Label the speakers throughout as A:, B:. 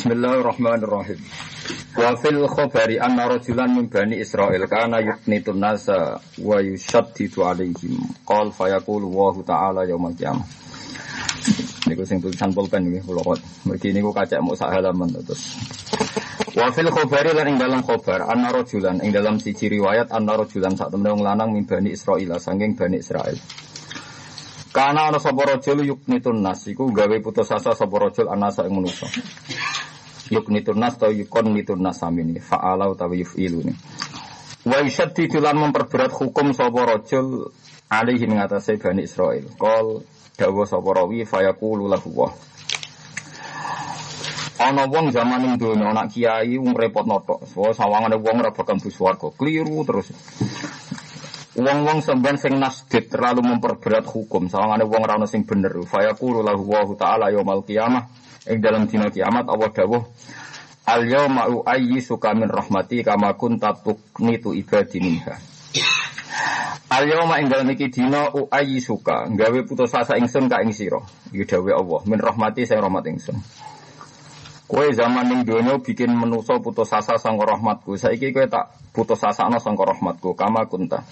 A: Bismillahirrahmanirrahim. Wa fil khabari anna rajulan min bani Israil kana yuknitun nasa wa yushaddidu alaihim. Qal fayaqulu wa ta'ala yaumal qiyamah. Niku sing tulisan pulpen nggih kula kok. Mergi niku kacek mau sak halaman terus. Wa fil khabari lan ing dalam khabar anna rajulan ing dalam siji riwayat anna rajulan sak temene wong lanang min bani Israil saking bani Israil. Karena ana sapa rajul yuknitun nas iku gawe putus asa sapa rajul anasa ing manusa. Yuknitun nas atau yukon nitun nas samini fa'ala utawa yuf'ilu ni. Wa yushaddidu lan memperberat hukum sapa rajul alaihi ing atase Bani Israil. Qol dawa sapa rawi fayaqulu lahu wa. Ana wong zaman ing donya anak kiai wong repot notok. So sawangane wong ora bakal bus warga. Kliru terus. Wong-wong semban sing nasdid terlalu memperberat hukum. Sawangane wong ora ono sing bener. Fayaqulu lahu ta'ala yaumal qiyamah. Ing dalam dina kiamat Allah dawuh Al yauma uayyi suka min rahmati kama kunta tuqnitu ibadi minha. Al yauma ing dalem iki dina uayyi suka gawe putus asa ingsun ka ing sira. Iki dawuh Allah min rahmati sing rahmat ingsun. Kowe zaman ning donya bikin menusa putus asa sangka rahmatku. Saiki kowe tak putus asa ana sangka rahmatku kama kunta.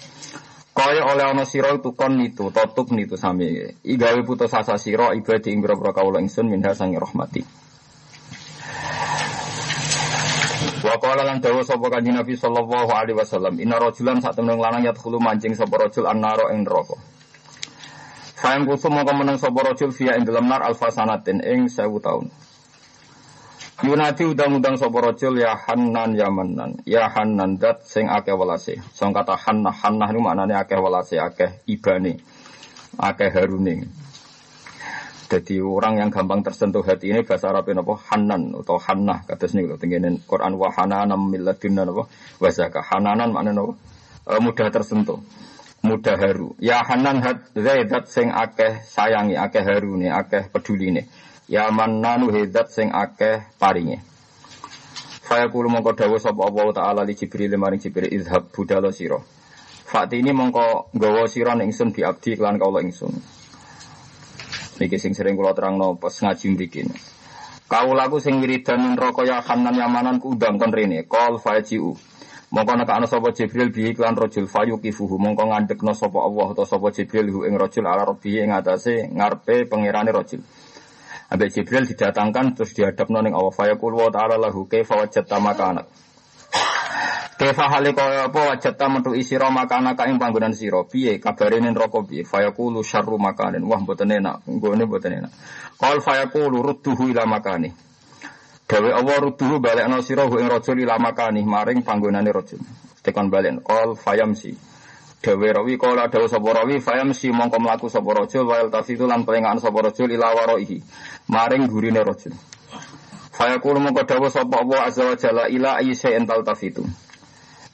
A: Kaya oleh ana sira itu kon nitu, totuk nitu sami. I gawe putus asa sira ibadi ing boro kawula ingsun minha sangi rahmati. Wa qala lan dawa sapa kanjeng Nabi sallallahu alaihi wasallam, inna rajulan sak temen lanang yadkhulu mancing sapa rajul annara ing neraka. Fa'in kusum mongko meneng sapa rajul fiya ing dalam nar alfasanatin ing 1000 taun. Yunati udang-udang sapa rajul ya Hannan ya Mannan. Ya Hannan dat sing akeh welase. Sing kata Hannah Hannah niku maknane akeh welase, akeh ibane. Akeh harune. Jadi orang yang gampang tersentuh hati ini bahasa Arab apa Hanan atau Hannah kata sini kalau tinggalin Quran wa hananam milladunna apa wasaka Hananan maknanya apa e, mudah tersentuh mudah haru ya Hanan hat zaidat sing akeh sayangi akeh haru nih akeh nih ya mananu hedat sing akeh paringe Saya kulo mongko dawa sapa Allah taala li Jibril maring Jibril izhab budala sira Fakti ini mongko gawa sira ning ingsun bi abdi kelan kaula ingsun Niki sing sering kula terangno pas ngaji mriki. Kau lagu sing wiridan neraka ya Hanan Yamanan kudang kon rene. Qol fajiu. Mongko nek ana sapa Jibril bi iklan rajul fayuqifuhu mongko ngandekno sapa Allah atau sapa Jibril hu ing rajul ala rabbi ing atase ngarepe pangerane rajul. Ambek Jibril didatangkan terus dihadapno ning Allah. Fayaqul wa ta'ala lahu kaifa wajadta makanak. Kefa hale kaya apa wajata metu isira makana ka ing panggonan sira? Piye kabare ning neraka piye? Fayaqulu syarru makanin. Wah mboten enak nggone mboten enak. Qal fayaqulu rudduhu ila makani. Dawe Allah rudduhu balekno sira ing rajul ila makani maring panggonane rajul tekan balen qal fayamsi Dawe rawi kala dawe sapa rawi fayamsi mongko mlaku sapa rajul wa tafitu lan pelengahan sapa rajul ila waraihi maring gurine rajul Fayaqulu mongko dawe sapa Allah azza wa jalla ila ayyi ental tafitu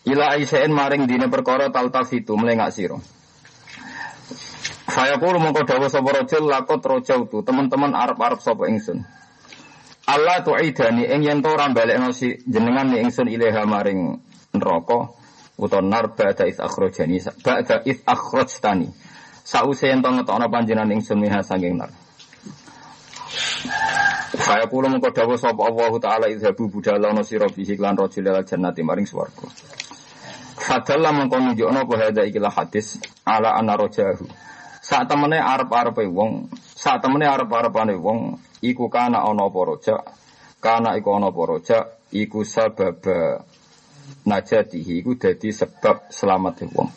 A: Ila aisya'in maring dina perkara taltafitu melengak sira. Saya kulo mongko dawuh sapa rajul lakot rojautu teman-teman arep-arep sapa ingsun. Allah tu'idani ing yen to ora balekno si jenengan ni ingsun ilaha maring neraka utawa nar ba'da is akhrajani ba'da is akhrajtani. Sause yen to ngetokno panjenengan ingsun minha saking nar. Saya kulo mengko dawuh sapa Allah taala izhabu budalana sira bihi lan rajul al jannati maring swarga. Fadalla mengko nunjukno apa hadza ikilah hadis ala anna rajahu. Saat temene arep-arepe wong, saat temene arep-arepane wong iku kana ana apa kana iku ana apa iku sababa najatihi iku dadi sebab selamat wong.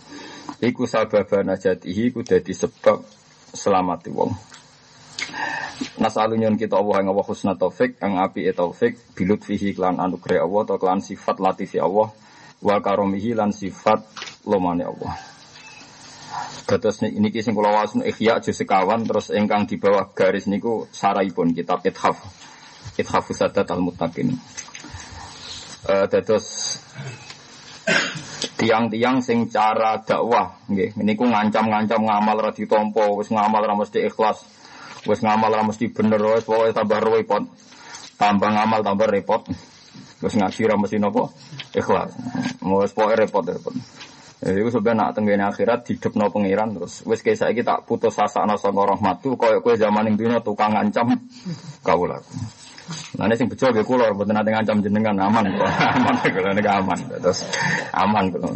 A: Iku sababa najatihi iku dadi sebab selamat wong. Nasalunyon kita Allah yang Allah husna taufik, yang api e taufik, bilut fihi klan anugerah Allah, atau klan sifat latifi Allah, wa karomihi lan sifat lomane Allah. Terus niki sing kula wasun ikhya juz sekawan terus ingkang di bawah garis niku saraipun kitab Ithaf. Ithaf Sadat al-Muttaqin. Uh, terus tiang-tiang sing cara dakwah nggih niku ngancam-ngancam ngamal ra ditampa wis ngamal ra mesti ikhlas wis ngamal ra mesti bener wis pokoke tambah repot tambah ngamal tambah repot wis ngaji ra mesti napa ikhlas. Mau pokoke repot-repot. Ya itu sebenarnya nak tenggene akhirat hidupno pangeran terus wis kayak saiki tak putus asa ana saka rahmatku koyo kowe zaman ning dunya tukang ngancam kawula. Ini sing bejo nggih kula mboten nate ngancam jenengan aman aman kula niku aman. Terus aman kula.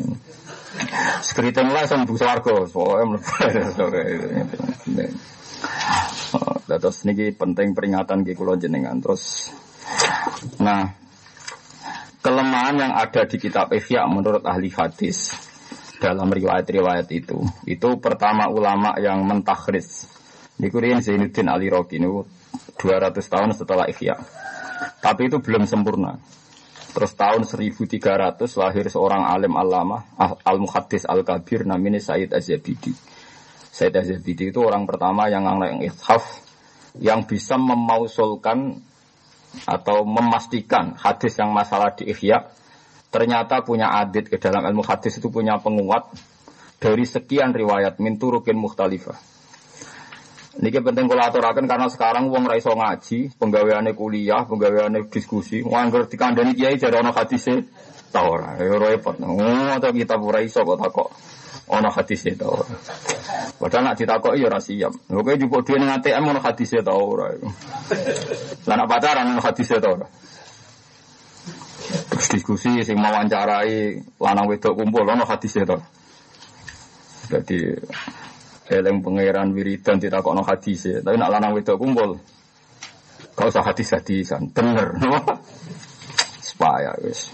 A: Skriting lah sang bu pokoke mlebu. Terus niki penting peringatan nggih kula jenengan. Terus nah kelemahan yang ada di kitab Ihya menurut ahli hadis dalam riwayat-riwayat itu itu pertama ulama yang mentakhris niku Zainuddin Ali Roki niku 200 tahun setelah Ihya tapi itu belum sempurna. Terus tahun 1300 lahir seorang alim alama al-muhaddis al-kabir namanya Said Az-Zabidi. Said Az-Zabidi itu orang pertama yang yang ithaf yang bisa memausulkan atau memastikan hadis yang masalah di Ihya ternyata punya adit ke dalam ilmu hadis itu punya penguat dari sekian riwayat min turukin. Niki penting kula aturaken karena sekarang wong ra iso ngaji, penggaweane kuliah, penggaweane diskusi, nganggur dikandani kiai jare ana hadise ta ora. Ya repot. Oh, ta kita ora iso kok takok ana hadise ta ora. Padahal nak ditakoki ya ora siap. Oke jupuk dhewe ning ATM ana hadise ta ora. Lah nak pacaran ana hadise ta ora. Terus diskusi sing wawancarai lanang wedok kumpul ana hadise ta. Jadi Eleng pangeran wiridan tidak kok no hadis ya. Tapi nak lanang wedok kumpul. Kau usah hadis hadisan. Bener. Supaya wis.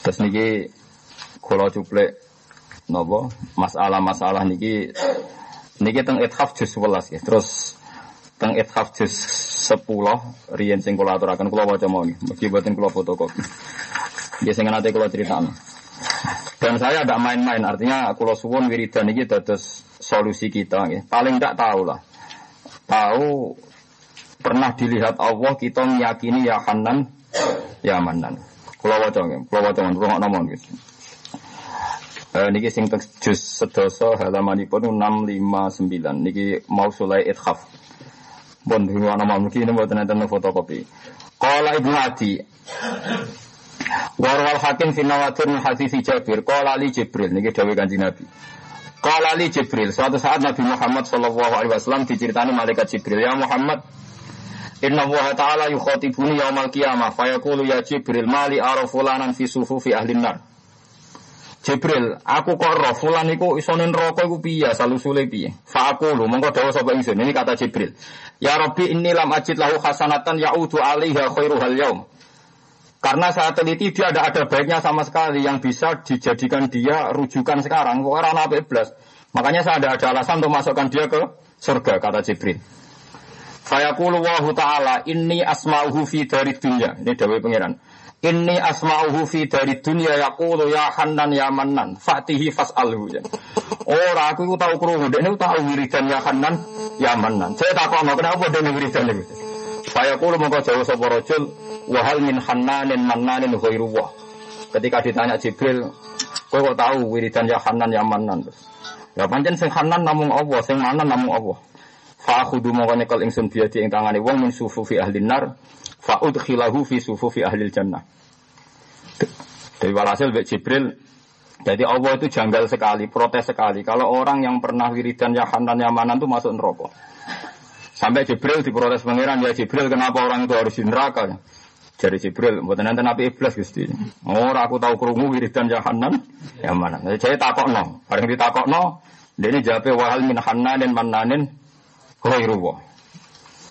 A: Terus niki kalau cuplek nopo masalah-masalah niki niki teng ithaf juz 11 ya. Terus teng ithaf juz 10 riyen sing kula aturaken kula waca mawon. Mugi boten kula fotokopi. Nggih sing nanti kula critakno. Dan saya tidak main-main, artinya kalau suwon wiridan ini dados solusi kita. Ya. Paling tidak tahu lah. Tahu pernah dilihat Allah kita meyakini ya Hanan, ya Manan. Kalau wajah, kalau wajah, kalau ngomong gitu. Eh, niki sing juz sedoso halamanipun 659 niki mau sulai ithaf. Bon ana mungkin ini mboten enten fotokopi. Qala Ibnu Adi Warwal hakim fi nawatir hadis Jabir qala li Jibril niki dawuh Kanjeng Nabi. Qala li Jibril suatu saat Nabi Muhammad sallallahu alaihi wasallam diceritani malaikat Jibril ya Muhammad Inna Allah Ta'ala yukhatibuni yaumal qiyamah fayaqulu ya Jibril mali ara fulanan fi sufufi ahli nar. Jibril, aku kok roh fulan iku iso ning neraka iku piye salusule piye? Fa aku lu mongko dawuh sapa. Ini kata Jibril. Ya Rabbi inni lam ajid lahu hasanatan ya'udu alaiha khairuhal yaum. Karena saat teliti dia ada ada baiknya sama sekali yang bisa dijadikan dia rujukan sekarang. Orang nabi iblis. Makanya saya ada ada alasan untuk masukkan dia ke surga kata Jibril. Fayaqulu wahu ta'ala inni asma'uhu fi dari dunia. Ini dawai pengiran. Inni asma'uhu fi dari dunia yaqulu ya hannan ya mannan fatihi fas'alhu. Ora aku tahu krungu, ini tahu wiridan ya hannan ya mannan. Saya tak tahu kenapa dia wiridan itu. Fayaqulu mongko jauh sapa rajul wahal min hannanin mannanin ghairuwah. Ketika ditanya Jibril, kowe kok tahu wiridan ya Hanan ya Manan. Ya pancen sing Hanan namung Allah, sing Manan namung Allah. Fa khudu mongko nyekel ingsun biadi ing tangane wong min sufufi ahli nar, fa udkhilahu fi sufufi ahli jannah. Dari walhasil Mbak Jibril jadi Allah itu janggal sekali, protes sekali. Kalau orang yang pernah wiridan ya Hanan ya Manan itu masuk neraka. Sampai Jibril diprotes pangeran, ya Jibril kenapa orang itu harus di neraka? Jadi Jibril, buat nanti nabi iblis gusti. Oh, aku tahu kerungu wiridan jahanan, ya mana? Jadi takok no, paling ditakok no, dia ini jawabnya wahal min dan mananin khairuwa.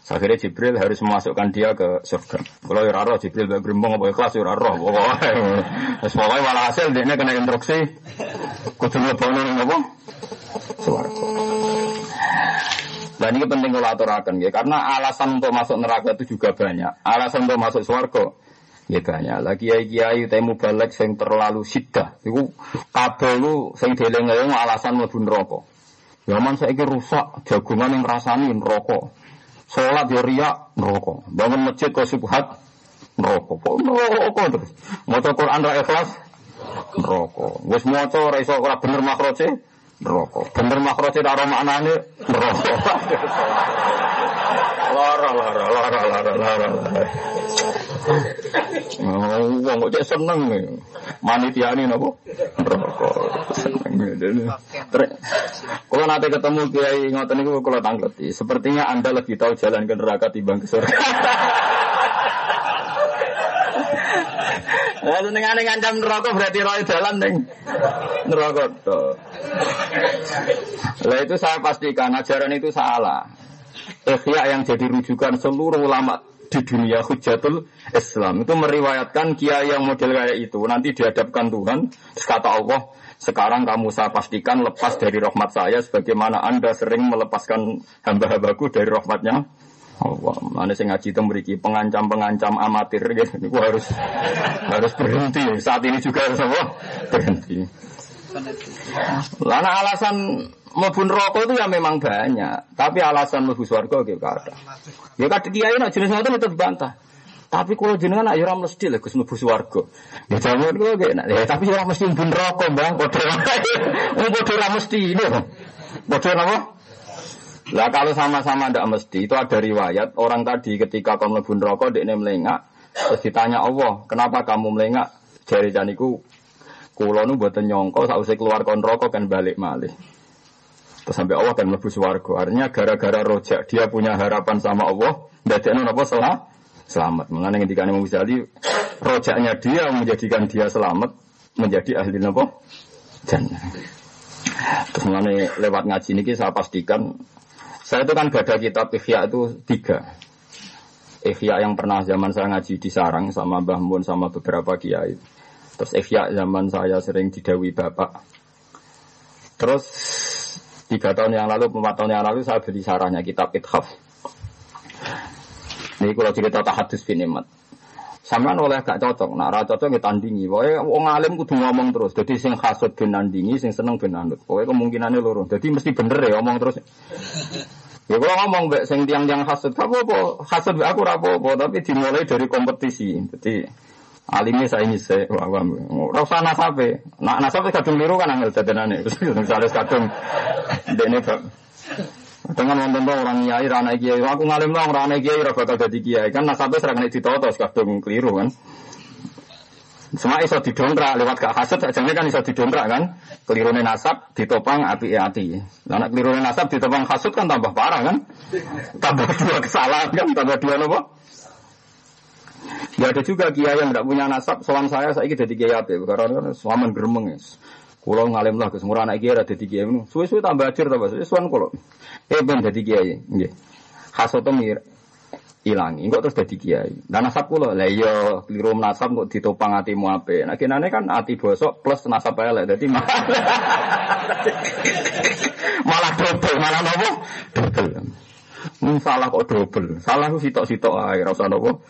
A: Akhirnya Jibril harus memasukkan dia ke surga. Kalau ya roh Jibril gak gerimbong apa ikhlas ya roh. Pokoknya, pokoknya malah hasil dia kena instruksi. Kudu ngebono apa? Suwargo. Dan ini penting kalau aturakan ya, karena alasan untuk masuk neraka itu juga banyak. Alasan untuk masuk surga ya banyak. Lagi kiai kiai temu balik yang terlalu sidah. Itu kabel lu sing deleng alasan mau neraka. Zaman saya kira rusak, jagungan yang rasani rokok. Sholat ya riak, rokok. Bangun masjid ke subhat, rokok. Kok rokok terus. Mau Quran ra ikhlas, rokok. Wes mau ra iso ora bener makroce, neraka. Bener makroce karo maknane neraka. Lara lara lara lara lara. Oh, wong kok seneng nih. manitiane nabo. Neraka. Kalau nanti ketemu kiai ngotot niku kalau tangleti. Sepertinya Anda lebih tahu jalan ke neraka timbang ke surga. dengan dengan jam neraka berarti roy jalan neng. neraka tuh. Lah itu saya pastikan ajaran itu salah. Ikhya yang jadi rujukan seluruh ulama di dunia hujatul Islam itu meriwayatkan kiai yang model kayak itu nanti dihadapkan Tuhan kata Allah sekarang kamu saya pastikan lepas dari rahmat saya sebagaimana anda sering melepaskan hamba-hambaku dari rahmatnya Allah, mana saya ngaji itu memiliki pengancam-pengancam amatir gitu. Harus harus berhenti. Saat ini juga harus apa? Berhenti. Lana alasan mlebu rokok itu ya memang banyak, tapi alasan mlebu swarga gitu ada. Ya kadhe kiai nak jenis ngoten itu dibantah. Tapi kalau jenengan ayo ora mesti lho Gus mlebu swarga. Ya jaman kula gak Ya tapi ora mesti neraka, Mbah. Padha Wong padha ora mesti lho. Padha napa? Lah kalau sama-sama tidak mesti itu ada riwayat orang tadi ketika kamu mlebu neraka dekne melengak terus ditanya Allah, "Kenapa kamu melengak?" Jari janiku kula nu mboten nyongko sausé keluar kon neraka kan balik malih. Terus sampai Allah kan mlebu swarga. Artinya gara-gara rojak dia punya harapan sama Allah, ndadekno napa salah? Selamat. Mengenai ketika Imam Ghazali rojaknya dia menjadikan dia selamat menjadi ahli napa? Jannah. Terus mengenai lewat ngaji ini saya pastikan saya itu kan gada kitab Ikhya itu tiga. Ikhya yang pernah zaman saya ngaji di Sarang sama Mbah Mun sama beberapa kiai. Terus Ikhya zaman saya sering didawi bapak. Terus tiga tahun yang lalu, empat tahun yang lalu saya beli sarahnya kitab Ithaf. Ini kalau cerita tahadus binimat. Sampean oleh gak cocok, nah ra cocok kita tandingi. Pokoknya wong alim kudu ngomong terus. Jadi sing hasud ben nandingi, sing seneng ben anut. Pokoknya kemungkinannya loro. Jadi mesti bener ya ngomong terus. Ya kalau ngomong mbak sing tiang-tiang hasud, apa apa hasud aku apa-apa, tapi dimulai dari kompetisi. Jadi alimnya saya ini saya, wah wah, rasa nasabe, nak nasabe kadung liru kan angel jadanane, misalnya kadung dene bak. Dengan wonten orang nyai rana kiai, aku ngalim lah rana kiai ora bakal dadi kiai kan nasabe serang nek ditoto kadung keliru kan. Semua iso didongkrak lewat gak hasad jane kan iso didongkrak kan. Kelirune nasab ditopang api ati. Lah nek kelirune nasab ditopang hasud kan tambah parah kan. Tambah dua kesalahan kan, tambah dua nopo? Ya ada juga kiai yang tidak punya nasab, soal saya saya jadi kiai apa? Karena suaman geremeng ya. Kulo ngalim lah, kesemua anak kiai ada di kiai. Suwe-suwe tambah ajar tambah suwe suan kulo. Eh ben jadi kiai, nggih. Mir ilangi, kok terus jadi kiai. Dan nasab kulo, lah iya keliru nasab kok ditopang hatimu ape. Nah kinane kan hati bosok plus nasab elek, jadi malah double, malah nopo double. Hmm, salah kok double, salah ku sitok-sitok ae, ora usah nopo.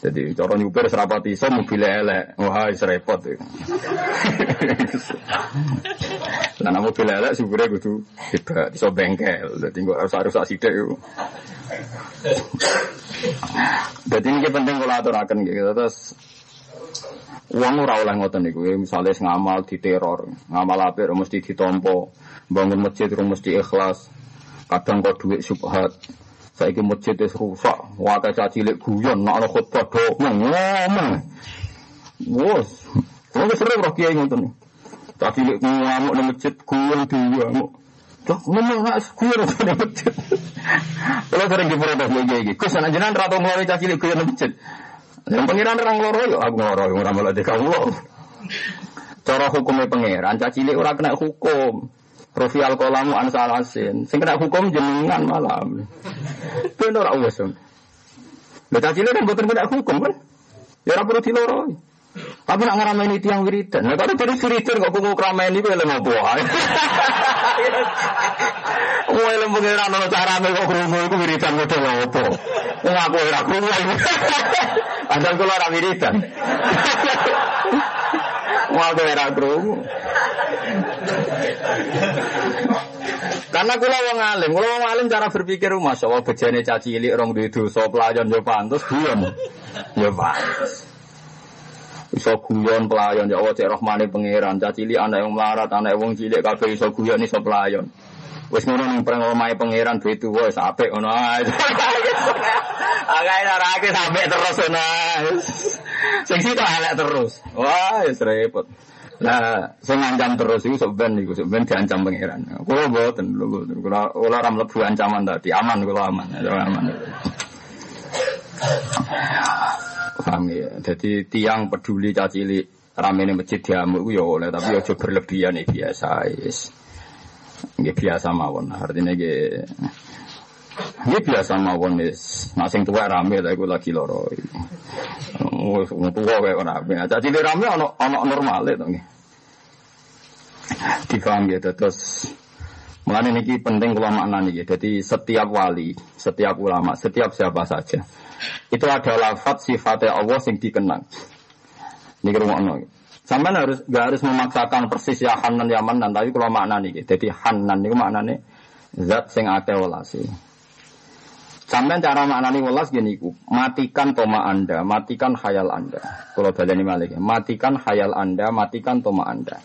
A: Jadi cara nyupir serapati iso mobil elek. Wah, wis repot. Lah nek mobil elek supire kudu hebat, iso bengkel. Dadi kok harus harus sithik yo. Dadi ini penting kalau aturaken gitu. Terus Uang ora oleh ngoten niku, misalnya ngamal di teror, ngamal apik mesti ditompo, bangun masjid mesti ikhlas, kadang kok duit subhat, saya ke masjid es rusak, wakai caci lek guyon, nak ada khutbah do, ngomong. Bos, kalau sering roh kiai ngoten. Caci lek ngamuk di masjid guyon dua, Cok, ngomong nggak guyon di masjid. Kalau sering diprotes lagi lagi, kus anak jenengan rata mulai caci lek guyon masjid. Yang pengiran orang loro yo, aku loro, orang malah di kamu. Cara hukumnya pangeran, caci lek orang kena hukum. Profi alkolamu ansalasin. Sing kena hukum jenengan malam. Itu ora wis. Lha caci kan mboten kena hukum kan? Ya ora perlu diloroi. Tapi nak ngarameni tiang wiridan. Nah, kalau dari wiridan kok kuku kerameni kuwi lha ngopo ae. Kowe lem pengiran ono carane kok krungu iku wiridan model opo. Wong aku ora krungu. Padahal kula ora wiridan. Wong aku ora krungu. Karena kula wong alim, kula wong alim cara berpikir Masya Allah bejane caci cilik rong duwe dosa pelayan yo pantes guyon. Yo pantes. Iso guyon pelayan ya Allah cek rahmane pangeran, caci cilik anak yang melarat, anak wong cilik kabeh iso guyon iso pelayan. Wis ngono ning perang omahe pangeran duwe tuwa wis apik ngono ae. Agak ora sampai terus ngono. Sing elek terus. Wah, wis repot. Nah, saya ngancam terus itu sebenarnya itu sebenarnya diancam pangeran. Kalau buatan, kalau kalau ram lebu ancaman tadi aman, kalau aman, aman. Paham rame. Jadi tiang peduli cacili rame nih masjid diamuk ya oleh tapi ojo berlebihan nih biasa is. Nggih biasa mawon. Artinya nggih nggih biasa mawon is. Nah sing tuwa rame lha iku lagi loro. Wis tuwa kaya ora rame. Cacili rame ana ana normale to nggih. Difaham gitu terus Mulane niki penting kula maknani ya. Jadi setiap wali, setiap ulama, setiap siapa saja itu ada lafat sifatnya Allah yang dikenang. Niki rumakno. Sampai harus gak harus memaksakan persis ya Hanan ya Manan, tapi kalau makna nih, jadi Hanan itu maknanya zat sing akeh welasi. Sampai cara maknani welas gini ku, matikan toma anda, matikan hayal anda. Kalau baleni malik, matikan hayal anda, matikan toma anda.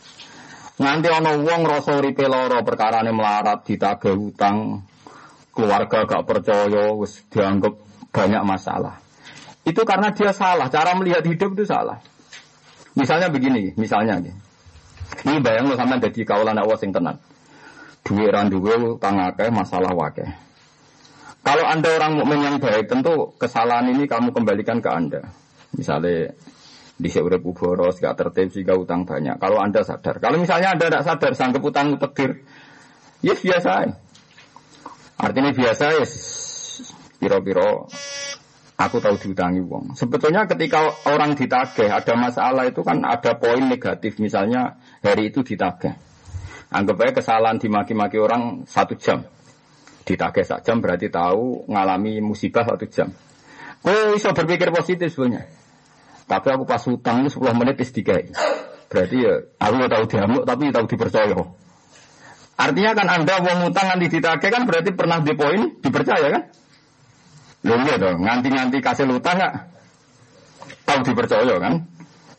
A: Nganti ana wong rasa uripe lara perkarane melarat ditagih hutang, keluarga gak percaya wis dianggap banyak masalah. Itu karena dia salah, cara melihat hidup itu salah. Misalnya begini, misalnya gini. Ini bayang lo sampai jadi kawalan awas yang tenang. Duit randuwe utang akeh, masalah wakeh. Kalau anda orang mukmin yang baik, tentu kesalahan ini kamu kembalikan ke anda. Misalnya di seurep boros, gak tertib sehingga utang banyak. Kalau anda sadar, kalau misalnya anda tidak sadar, sanggup utang tegir, yes biasa. Artinya biasa yes. Piro-piro aku tahu diutangi uang. Sebetulnya ketika orang ditagih ada masalah itu kan ada poin negatif. Misalnya hari itu ditagih. Anggap aja kesalahan dimaki-maki orang satu jam. Ditagih satu jam berarti tahu ngalami musibah satu jam. Oh, bisa berpikir positif sebenarnya. Tapi aku pas utang itu 10 menit istiqai. Berarti ya aku nggak tahu diamuk tapi tahu dipercaya. Artinya kan anda mau utang nanti ditagih kan berarti pernah di poin dipercaya kan? Loh iya dong, nganti-nganti kasih utang nggak? Tahu dipercaya kan?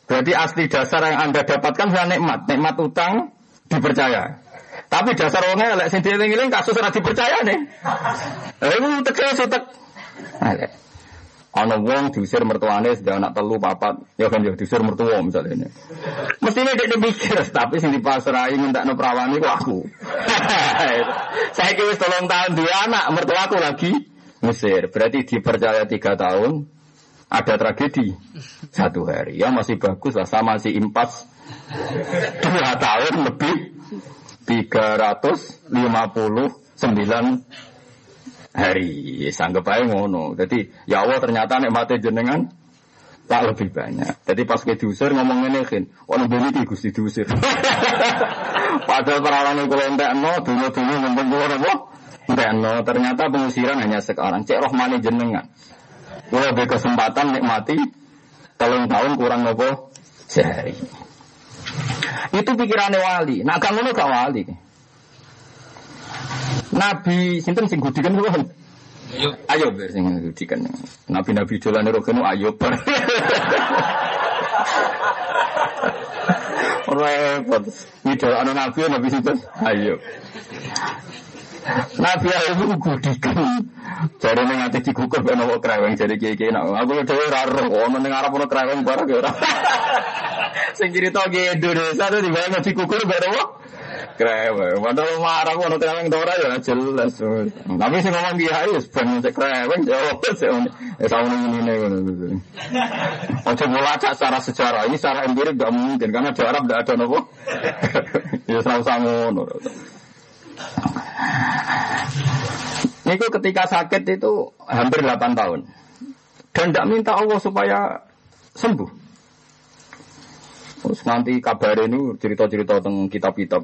A: Berarti asli dasar yang anda dapatkan adalah nikmat, nikmat utang dipercaya. Tapi dasar orangnya lek sing dieling kasus ora dipercaya nih. Lha iku teke sutek. Ana wong diusir mertuane sudah anak telu papat, ya kan ya diusir mertua misalnya ini. Mestinya dia mikir, tapi sing dipasrai minta no perawani kok aku. Saya kira tolong tahun dua anak, mertuaku lagi Mesir. Berarti dipercaya tiga tahun, ada tragedi satu hari. Ya masih bagus lah, sama si impas dua tahun lebih tiga ratus lima puluh sembilan hari. Sanggup aja ngono. Jadi ya Allah ternyata mati jenengan tak lebih banyak. Jadi pas ke diusir ngomong ini kan, oh ini gusti diusir. Padahal perawan itu entek no, dulu dulu ngomong gue apa? no, ternyata pengusiran hanya sekarang. Cek rohmani jenengan. Gue lebih kesempatan nikmati telung tahun kurang nopo sehari. Itu pikirannya wali. Nah kamu gak wali. Nabi sinten sing gudikan kuwi. Ayo, ber sing gudikan. Nabi-nabi dolane rokene ayo ber. Repot. Idol ana nabi nabi sinten? Ayo. Nabi Ayub gudikan. Jadi ning ati digugur ben ono kreweng jadi kiye-kiye nak. Aku ora roh ono ning arep ono kreweng barang ya. Sing cerita ki Indonesia tuh dibayang digugur ben ono kreweng. Padahal marah ono kreweng ora ya jelas. Tapi sing ngomong kiai wis ben cek kreweng ya wis ya tahun ini ngono. Ojo melacak secara sejarah ini secara empirik gak mungkin karena di Arab tidak ada nopo. Ya sama-sama. Niku ketika sakit itu hampir 8 tahun. Dan tidak minta Allah supaya sembuh. Terus nanti kabar ini cerita-cerita tentang kitab-kitab.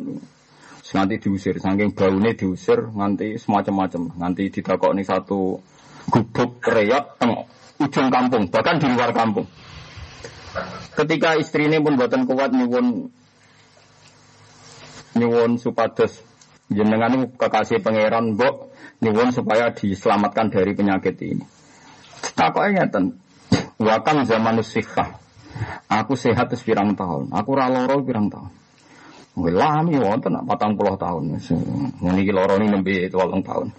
A: Nanti diusir, saking baunya diusir, nanti semacam-macam. Nanti ditakok ini satu gubuk reot teng ujung kampung, bahkan di luar kampung. Ketika istri ini pun buatan kuat nyuwun nyuwun supados jenengan kekasih pangeran mbok nyuwun supaya diselamatkan dari penyakit ini. Takoknya ngeten. Wakang zaman sikah. Aku sehat wis pirang tahun. Aku ora lara pirang tahun. Lami wonten patang puluh tahun. Ini iki loro ini nembe tolong tahun.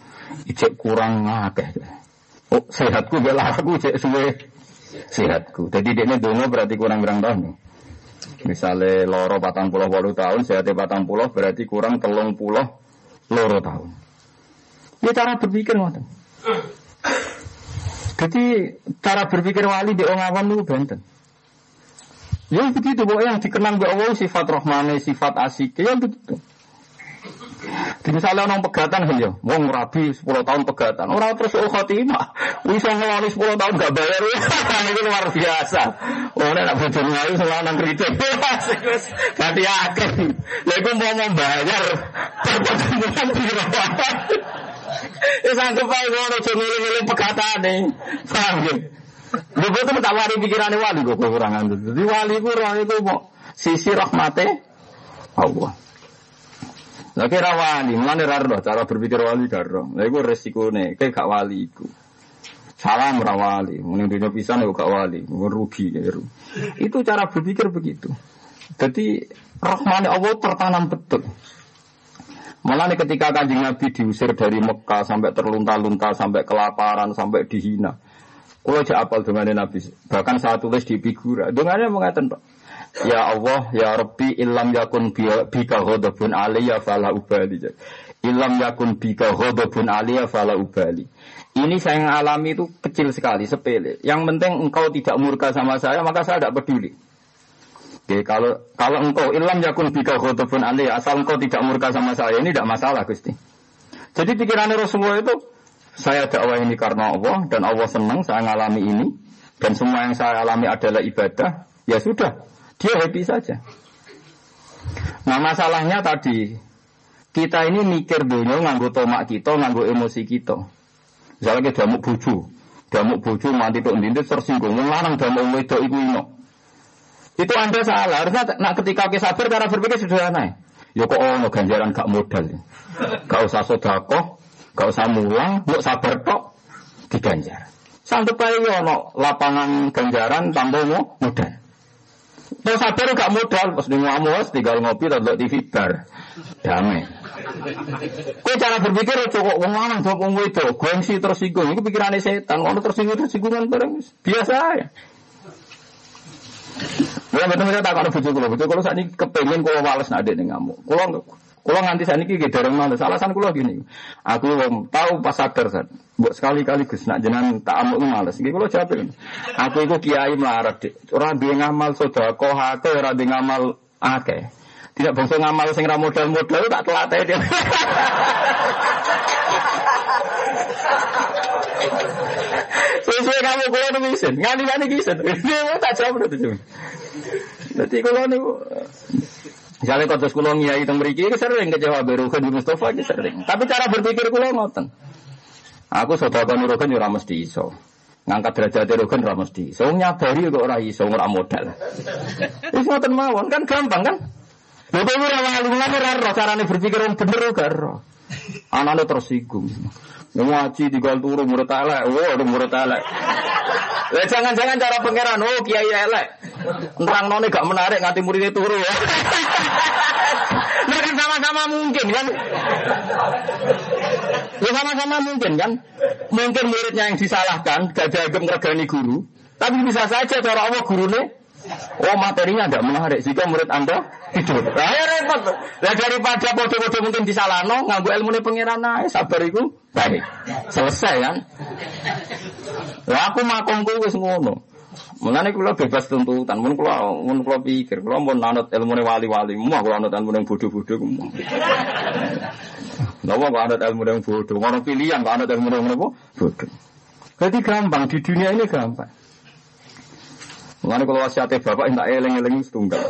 A: Ijek kurang akeh. Oh, sehatku bela aku cek suwe sehatku. Jadi dia dongo berarti kurang berang tahun. Misalnya loro patang puluh walu tahun, sehatnya patang puluh berarti kurang telung puluh loro tahun. Ya cara berpikir ngoten. Jadi cara berpikir wali di orang awam itu benten. Ya begitu, bahwa yang dikenang di Allah sifat rohmane, sifat asik, ya begitu. Misalnya orang pegatan kan ya, wong rabi 10 tahun pegatan, orang terus oh khotimah, bisa ngelani 10 tahun gak bayar, itu luar biasa. Oh, ini nak bojong ngayu sama anak kritik, ganti. Ya itu mau membayar, pertemuan di Ya sanggup aja kalau cuma milih pegatan nih, paham ya? Gue tuh tak wali pikirannya wali gue kekurangan itu. Jadi wali gue itu mau sisi rahmate Allah. Lah kira wali, mulane ra cara berpikir wali karo. Lah iku resikone, kayak gak wali iku. Salam ra wali, mending dunia pisan gak wali, rugi ya. Itu cara berpikir begitu. Jadi rahmani Allah tertanam betul. Malah nih ketika kanjeng Nabi diusir dari Mekah sampai terlunta-lunta, sampai kelaparan, sampai dihina. Kalau aja apal dengan Nabi, bahkan saya tulis di figura. Dengannya mengatakan, Ya Allah, ya Rabbi, ilam yakun bika hodobun aliyah fala ubali. Ilam yakun bika hodobun aliyah fala ubali. Ini saya yang alami itu kecil sekali, sepele. Yang penting engkau tidak murka sama saya, maka saya tidak peduli. Oke, kalau kalau engkau ilam yakun bika hodobun aliyah, asal engkau tidak murka sama saya, ini tidak masalah, Gusti. Jadi pikiran Rasulullah itu, saya dakwah ini karena Allah, dan Allah senang saya mengalami ini, dan semua yang saya alami adalah ibadah, ya sudah. Dia happy saja. Nah masalahnya tadi kita ini mikir dunia nganggo tomak kita, nganggo emosi kita. Misalnya kita damuk buju, damuk buju mati tuh ndinti tersinggung, lanang damuk wedok iku ino. Itu anda salah. Harusnya nak ketika kita sabar cara berpikir sederhana. Ya kok ono ganjaran gak modal. Gak usah sodako, gak usah mulang, mau sabar tok diganjar. Sanggup aja ono lapangan ganjaran tanpa modal. Terus sabar gak modal, pas di ngamus, tinggal ngopi, atau TV bar. Damai. Kue cara berpikir cukup wong lanang jawab wong wedo, gengsi tersinggung. Itu pikirannya setan. Kalau tersinggung tersinggungan bareng biasa ya. Ya betul betul tak kalau bujuk kulo, bujuk kulo saat ini kepengen kulo males nade nih ngamuk. Kulo Kulo nganti saat ini gitu orang males. Alasan kulo gini, aku tahu pas sadar saat, buat sekali kali gus nak jenang tak amuk males. Gini kulo jawab Aku itu kiai melarat. Orang dia ngamal sudah kau hake, orang dia ngamal ake. Tidak bangsa ngamal sing ra modal-modal tak telatih dia. Sesuai kamu kulo nganti nganti kisen. Dia tak jawab itu cuma. Jadi kulo nih Misalnya kau kulo ngiyai teng mriki itu sering kecewa berukan di Mustafa aja sering. Tapi cara berpikir kulo ngoten. Aku sedekah nurukan ora mesti iso. Ngangkat derajat nurukan ora mesti. So nyabari kok ora iso ora modal. Wis ngoten mawon kan gampang kan? Lha kok ora wali ngene ora ro carane berpikir wong bener gak ro. Anane tersinggung. Ngaji di gal turu murid elek, oh murid elek. Lah jangan-jangan cara pangeran, oh kiai elek. Nerang none gak menarik nganti muridnya turu ya. Mungkin sama-sama mungkin kan. Ya sama-sama mungkin kan. Mungkin muridnya yang disalahkan, gak dianggap ngergani guru. Tapi bisa saja cara Allah gurunya Oh materinya tidak menarik jika murid anda tidur. Nah, ya repot. Nah, daripada bodoh-bodoh mungkin disalahno, nganggu ilmu ini pengiran naik, sabar itu baik. Selesai kan? Lah aku makomku wis ngono. Mulane kula bebas tuntutan, mun kula mun kula pikir, kula mun ilmu wali-wali, mau kula ilmu yang bodoh-bodoh ku. Lha kok anut ilmu yang bodoh, ngono pilihan kok anut ilmu yang bodoh. Jadi gampang di dunia ini gampang. Mengenai kalau wasiatnya bapak tidak eleng-eleng setunggal.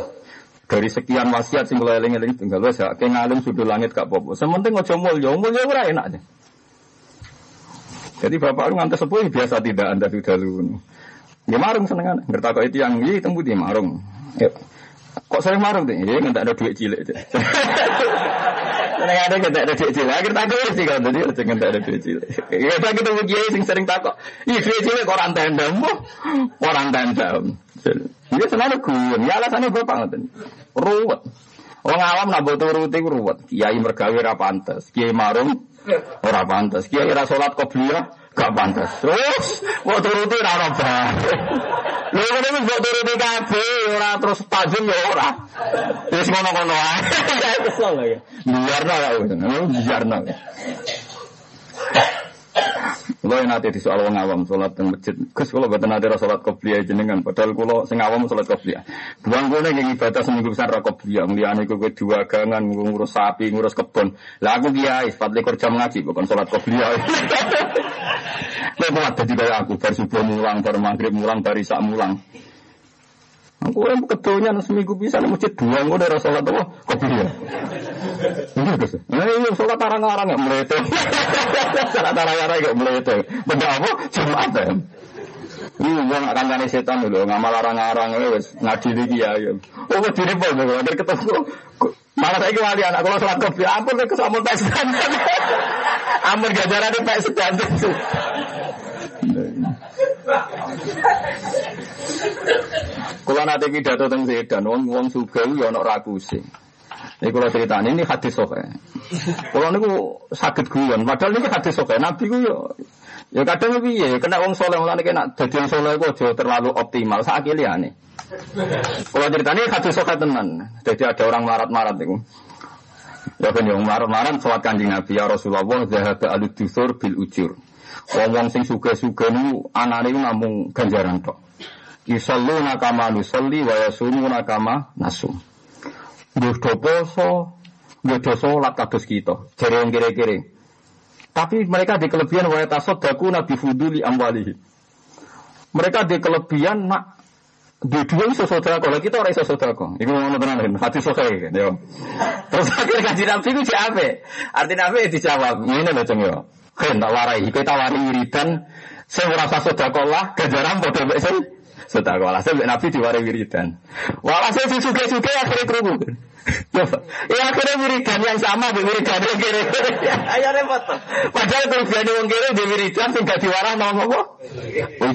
A: Dari sekian wasiat sing kalau eleng-eleng setunggal, wes ya, kayak ngalim sudah langit gak apa-apa. Sementing ngojo mulya, mulya ora enak aja. Jadi bapak lu ngantar sepuh biasa tidak anda sudah lu. Ya marung senengan, ngerti itu yang ini tembu di marung. Ya. Kok sering marung deh? Ya nggak ada duit cilik. Seneng ada kita ada duit cilik. Akhir takut sih kan tadi ada nggak ada duit cilik. Kita kita kiai sing sering takut. Iya duit cilik orang tenda, orang tenda. Ini selalu gue, ya alasannya bapak ngoten. Ruwet. Wong awam nak butuh turuti ruwet. Kiai mergawe ra pantes, kiai marung ora pantes, kiai ra salat qobliyah gak pantes. Terus mau turuti ra bae. Lha ngene wis mbok turuti kabeh ora terus tajam ya ora. Wis ngono-ngono ae. Kesel ya. Biarno ya, biarno. Kalau yang nanti di soal wong awam sholat di masjid, Gus kalau betul nanti sholat kopiah jenengan, padahal kalau sing awam sholat kopiah. Buang gue nih ibadah seminggu besar ra kopiah, ngeliane gue dua gangan, ngurus sapi, ngurus kebun. Lah aku kiai, empat lekor jam ngaji, bukan sholat kopiah. Gue kuat jadi kayak aku, bar subuh mulang, bar maghrib mulang, bar isak mulang. Aku yang kedonya seminggu bisa nih masjid dua, gue udah sholat apa? Kopiah. Iya Gus. Nah iya sholat arang-arang ya melete. sholat arang-arang ya melete. Benda apa? Jumat ya. Iya, gak kancane setan dulu, ngamal arang-arang ya wes ngaji lagi ya. Oh, diri pol, gue akhir ketemu. Malah saya wali anak kalau sholat kopi, ampun ke kesamun pek sedan. ampun gajaran di pek sedan. Kalau nanti pidato tentang sedan, wong wong suga ya ono ragu sih. Ini kalau cerita ini hadis soke. Kalau ini sakit guyon, padahal ini hadis soke. Nabi ku yo ya kadang lebih ya kena wong soleh mulane kena jadi wong soleh kok terlalu optimal. Saat ini nih. Kalau cerita ini hadis soke tenan. Jadi ada orang marat-marat itu. Ya kan yang marat-marat sholat kanjeng Nabi ya Rasulullah zahaba alud dusur bil ujur. Wong-wong sing suga-suga nu anane namung ganjaran tok. Yusallu nakama nusalli wa yasumu nakama nasum. Nggih do poso, nggih do salat kados kita. Jare wong kire-kire. Tapi mereka di kelebihan wa tasaddaqu nabi fuduli amwalihi. Mereka di kelebihan nak di dua iso saudara kalau kita orang iso saudara Iku ngono tenan hati sokai kan yo. Terus akhir kaji nabi ku cek apa? Arti nabi dijawab, ngene lho ceng Kan tak warai, kita wari wiridan saya merasa saudara lah, gajaran bodoh mbek sing saudara lah. Saya nabi diwari wiridan. Walhasil si suge-suge akhirnya kerungu. Ya akhirnya wiridan yang sama di wiridan yang kiri. Ayo repot. Padahal kelebihan wong kiri di wiridan gak diwarah mau apa? Oh.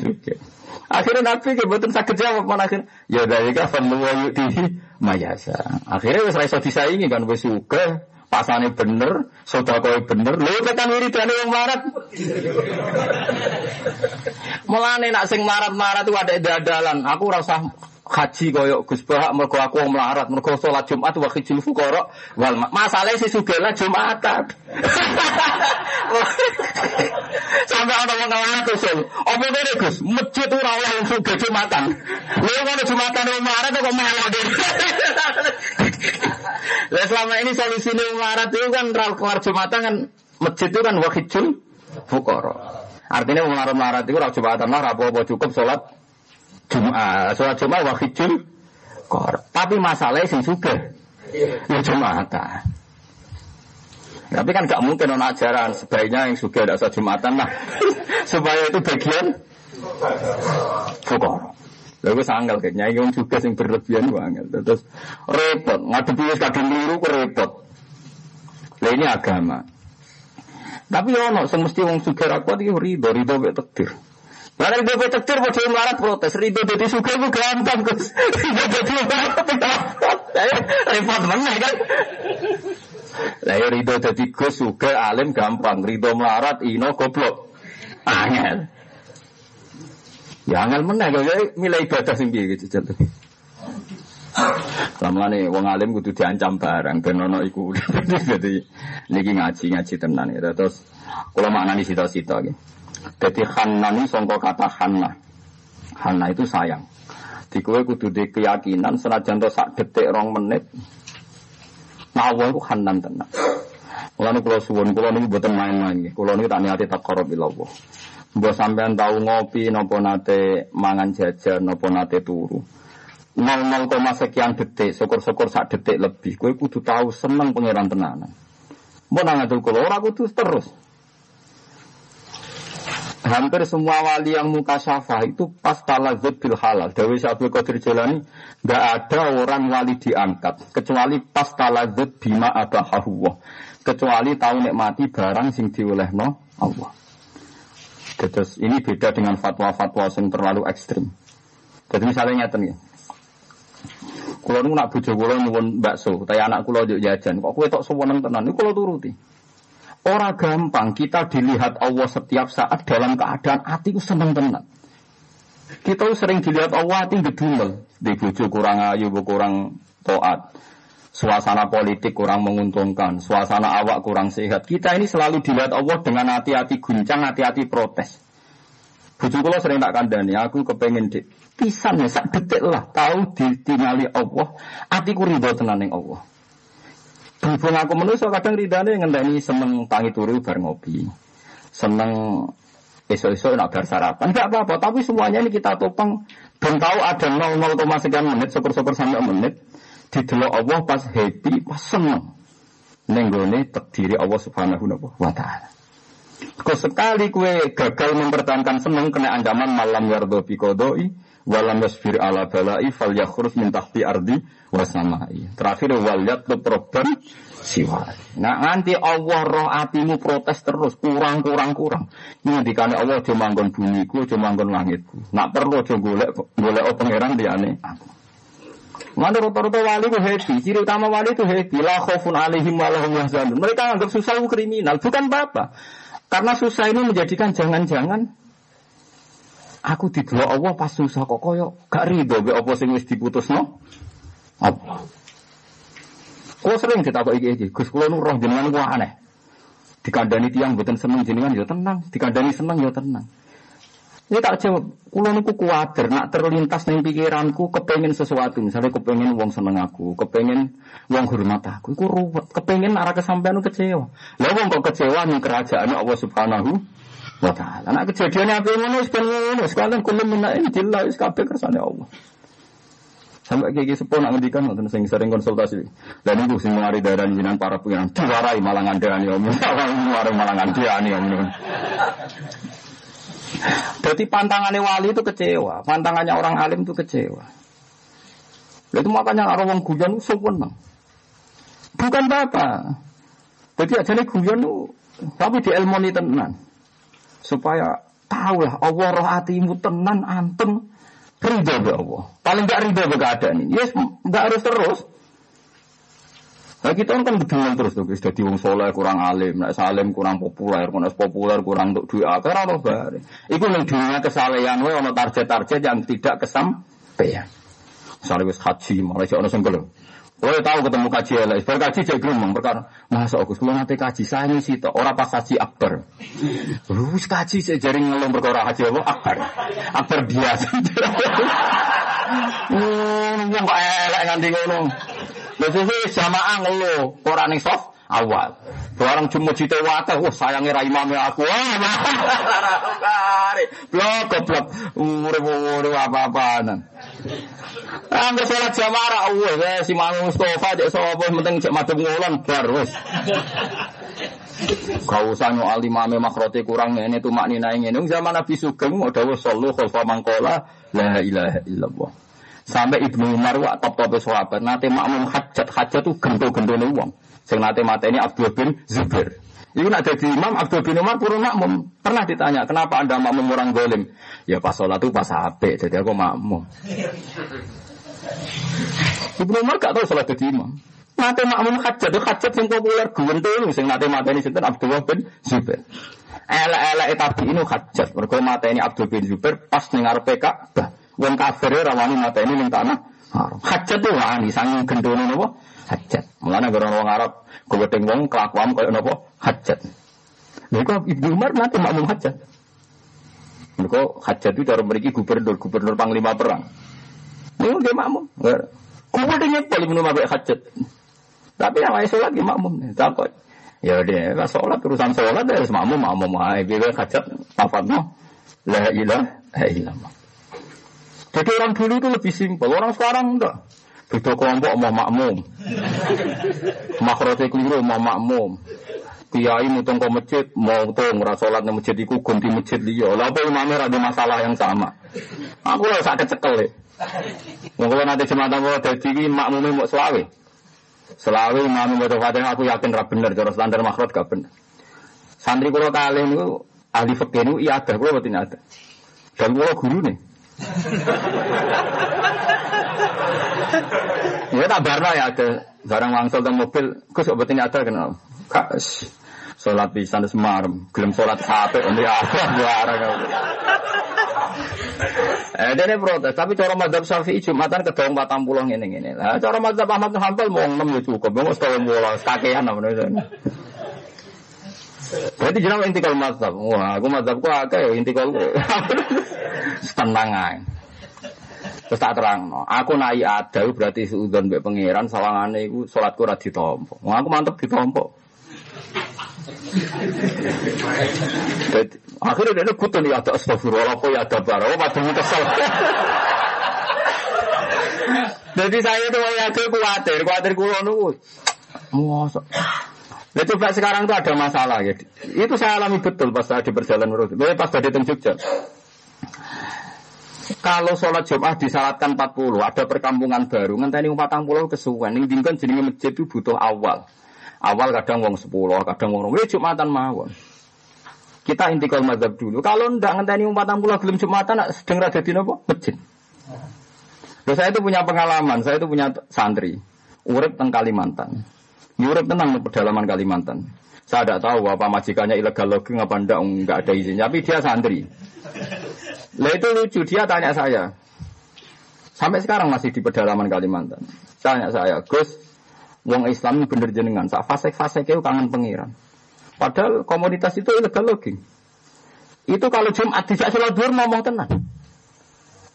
A: Akhirnya Nabi kebetulan sakit jawab mana akhir. Ya dari kafan lu yutihi mayasa. Akhirnya wis raiso disaingi kan wis suge. Pasane bener, sodakoi bener, lho tekan wiridane wong marat. Mulane nak sing marat-marat itu ada dadalan. Aku rasa haji koyo Gus Bahak mergo aku wong melarat mergo salat Jumat wa khijil fuqara wal masalah si sugela Jumatan. Sampai ana wong ngelarat usul apa ngene Gus? Masjid ora oleh wong sugih Jumatan. Lha ngono Jumatan wong melarat kok malah Selama ini solusi melarat itu kan keluar Jumatan kan masjid itu kan wa khijil fuqara artinya wong melarat itu ora Jumatan lah apa cukup salat Jumat, sholat Jumat wakijul kor. Tapi masalahnya sing suge, ya Jumatan. Tapi kan gak mungkin non ajaran sebaiknya yang suge ada sholat Jumatan lah, supaya itu bagian fukor. Lalu sanggal kayaknya yang juga sing berlebihan banget. Terus repot, ngadepi wis kadung liru repot. Lah ini agama. Tapi ono semesti wong sugih ra kuat iki rido, rido mek takdir. Ibu ibu tektir mau jadi melarat protes, ribu jadi suka itu gampang jadi melarat gampang, repot mana kan? Lah ya rido jadi gus suka alim gampang, rido melarat ino goblok, angel. Ya angel mana jadi milih ibadah sing gitu jatuh. Lama nih, wong alim kudu diancam barang, ben ono iku. Jadi niki ngaji ngaji tenan ya. Terus kalau maknani sita-sita. Jadi Hanna ini songko kata Hanna. Hanna itu sayang. Di kue kudu di keyakinan senajan to sak detik rong menit. Allah itu Hanan tenang. Kalau ini kalau suwun, kalau ini buatan main-main. Kalau ini tak niati tak korup ilallah. Mbak sampean tahu ngopi, nopo nate mangan jajan, nopo nate turu. 00, sekian detik, syukur-syukur sak detik lebih. Kue kudu tahu seneng pangeran tenanan. Mau nangatul kalau orang kudu terus. Hampir semua wali yang muka syafa itu pas talazut bil halal. Dewi Syabul Qadir Jalani, nggak ada orang wali diangkat kecuali pas talazut bima abahahuwah. Kecuali tahu nikmati barang sing diolehno Allah. Terus ini beda dengan fatwa-fatwa yang terlalu ekstrim. Jadi misalnya nyata nih, kalau nu nak bojo kula nyuwun bakso, tapi anak kula yo jajan, kok kowe tok seweneng tenan, niku kula turuti. Orang gampang kita dilihat Allah setiap saat dalam keadaan hati seneng tenang. Kita sering dilihat Allah hati gedumel. Di kurang ayu, kurang toat. Suasana politik kurang menguntungkan, suasana awak kurang sehat. Kita ini selalu dilihat Allah dengan hati-hati guncang, hati-hati protes. Bujuk kula sering tak kandani, aku kepengen di pisan ya sak detik lah tahu ditinggali Allah, atiku ridho tenan ning Allah. Berhubung aku manusia kadang ridane ngenteni seneng tangi turu bar ngopi. Seneng esok-esok nak bar sarapan, enggak apa-apa, tapi semuanya ini kita topang dan tahu ada 00, sekian menit, syukur-syukur sampai menit, didelok Allah pas happy, pas seneng. Nenggone terdiri Allah Subhanahu wa taala. Kau sekali kue gagal mempertahankan seneng kena ancaman malam yardo bikodoi walam yasfir ala balai fal yakhruf min tahti ardi wasamai. Terakhir wal yatlub robban siwa. Nah nanti Allah roh atimu protes terus kurang kurang kurang. Ini dikane Allah cuma manggon bumiku, cuma manggon langitku. Nak perlu coba golek golek pangeran diane aku. Mana rata-rata wali itu happy. Ciri utama wali itu happy. La khaufun alaihim wa lahum yahzanun. Mereka anggap susah itu kriminal. Bukan apa-apa. Karena susah ini menjadikan jangan-jangan aku didelok Allah pas susah kok koyo gak rido be apa sing wis diputusno. Apa? Kau sering ditakoki iki iki. Gus kula nu roh jenengan ku aneh. Dikandani tiang mboten seneng jenengan ya tenang, dikandani seneng ya tenang. Ini tak jawab, kulo niku kuatir, nak terlintas ning pikiranku kepengen sesuatu, misalnya kepengen wong seneng aku, kepengen wong hormat aku, iku ruwet, kepengen arah kesampaian kecewa. Lah wong kok kecewa ning kerajaan Allah Subhanahu wa taala. Nak kejadiannya apa ngono wis ben ngono, sekalian kulo menak jelas wis kabeh Allah. Sampai kayak gitu nak ngendikan nonton sing sering konsultasi. Dan itu sing mengari darah jinan para pengiran diwarai malangan ngandani om. Diwarai malah ngandani om. Berarti pantangannya wali itu kecewa, pantangannya orang alim itu kecewa. Itu makanya orang orang guyon seneng. Bukan apa. Jadi aja nih guyon tapi di ilmu ini tenan. Supaya tahu lah Allah roh hatimu tenan antem ridho be Allah. Paling gak ridho be keadaan ini. Yes, gak harus terus. Nah kita kan bedengan terus tuh, sudah di wong soleh kurang alim, nak salim kurang populer, kurang populer kurang untuk duit akar atau bare. Iku ning dunia kesalehan wae ono target-target yang tidak kesampaian. Misalnya wis haji, malah si ono senggel. Kalau tahu ketemu kaji ya, berkaji jadi gremeng perkara. Masa aku sebelum nanti kaji ini sih, orang pas haji akbar. Terus kaji saya jaring ngelong perkara haji apa akbar, akbar biasa. Hmm, yang kok elek nganti ngono. Biasanya jamaah ngeluh, orang ning soft awal. Barang cuma cita wata, wah sayangnya rai mami aku. Blok goblok, urip urip apa-apaan. Angger salat jamaah wah si Mang Mustofa cek sapa penting cek madhep ngulon bar wis. Kau usah nyoal imame makrote kurang ini tuh maknina ini. Zaman Nabi Sugeng mau dawuh sallu khalfa mangkola la ilaha illallah. Sampai Ibnu Umar wa top top sahabat nate makmum hajat hajat tuh gento gento nih uang. Sing nate ini Abdul bin Zubair. Ibu nak jadi imam Abdul bin Umar purun makmum. Pernah ditanya kenapa anda makmum orang golim? Ya pas sholat tuh pas HP jadi aku makmum. Ibnu Umar gak tahu sholat jadi imam. Nate makmum hajat tuh hajat yang populer gento sing nate mata ini sinten Abdul bin Zubair. Elek-elek tapi ini hajat. Mereka mata ini Abdul bin Zubair pas nengar PK. Wong kafir ora wani mateni ning tanah haram. Hajat tuh wani sanging gendone napa? Hajat. Mulane gara wong Arab gowedeng wong kelakuan koyo napa? Hajat. Lha kok Ibnu Umar nanti makmum hajat. Mereka hajat itu cara memiliki gubernur, gubernur panglima perang. Ini dia makmum. Gubernurnya paling minum apa hajat. Tapi yang lain sholat dia makmum. Takut. Ya dia lah sholat urusan sholat dia harus makmum, makmum. Biar hajat apa no? La ilaha illallah. Jadi orang dulu itu lebih simpel, orang sekarang enggak. Beda kelompok mau makmum. Makrote keliru mau makmum. Kiai mutung ke masjid, mau tuh ngerasa sholat di masjid iku ganti masjid dia. Lah apa ada masalah yang sama. Aku lah sakit cekel ya. Mungkin nanti jemaah mau jadi makmumnya mau selawe. Selawe imamnya mau fatihah aku yakin rap bener, cara standar makrot gak bener. Santri kalau kali ini ahli fakir ini iya ada, kalau betul ada. Dan kalau guru nih, ya tak barna ya ada barang wangsal dan mobil, kok sok betin ada kenal. Kas, sholat di sana semarem, gelem sholat sampai ini apa barang. Eh, dia protes, tapi cara madhab syafi'i jumatan kedong patang pulau ini ini. Lah, cara madhab Ahmad bin Hanbal mau enam ya cukup, setahun pulau, kakean apa nih. Berarti jenama intikal madhab. Wah, aku madhabku akeh ya intikal. Tenang aja. Terus tak terang, no. aku naik ada berarti seudon be pangeran sawangane iku salatku ora ditompo. Wah, aku mantep ditompo. akhirnya dia kutun ya ada astagfirullah apa ya ada barang, oh padahal kesel. Jadi saya itu itu khawatir, khawatir kulo nunggu. Masa. Nah, coba sekarang tuh ada masalah ya. Itu saya alami betul pas saya di perjalanan menurut. Pas tadi di Jogja. Kalau sholat Jumat disalatkan 40, ada perkampungan baru, ngenteni 40 kesuwen. Ning dingkon jenenge masjid itu butuh awal. Awal kadang wong 10, kadang wong 20, Jumatan mawon. Kita intikal mazhab dulu. Kalau ndak ngenteni 40 gelem Jumatan sedeng ra dadi napa? Masjid. Loh, saya itu punya pengalaman, saya itu punya santri. Urip teng Kalimantan. Urip tenang pedalaman Kalimantan. Saya tidak tahu apa majikannya ilegal logging apa enggak, enggak ada izin. Tapi dia santri. Lah itu lucu, dia tanya saya. Sampai sekarang masih di pedalaman Kalimantan. Tanya saya, Gus, wong Islam bener jenengan. Saat fase-fase kau kangen pengiran. Padahal komunitas itu ilegal logging. Itu kalau Jumat tidak duhur ngomong tenang.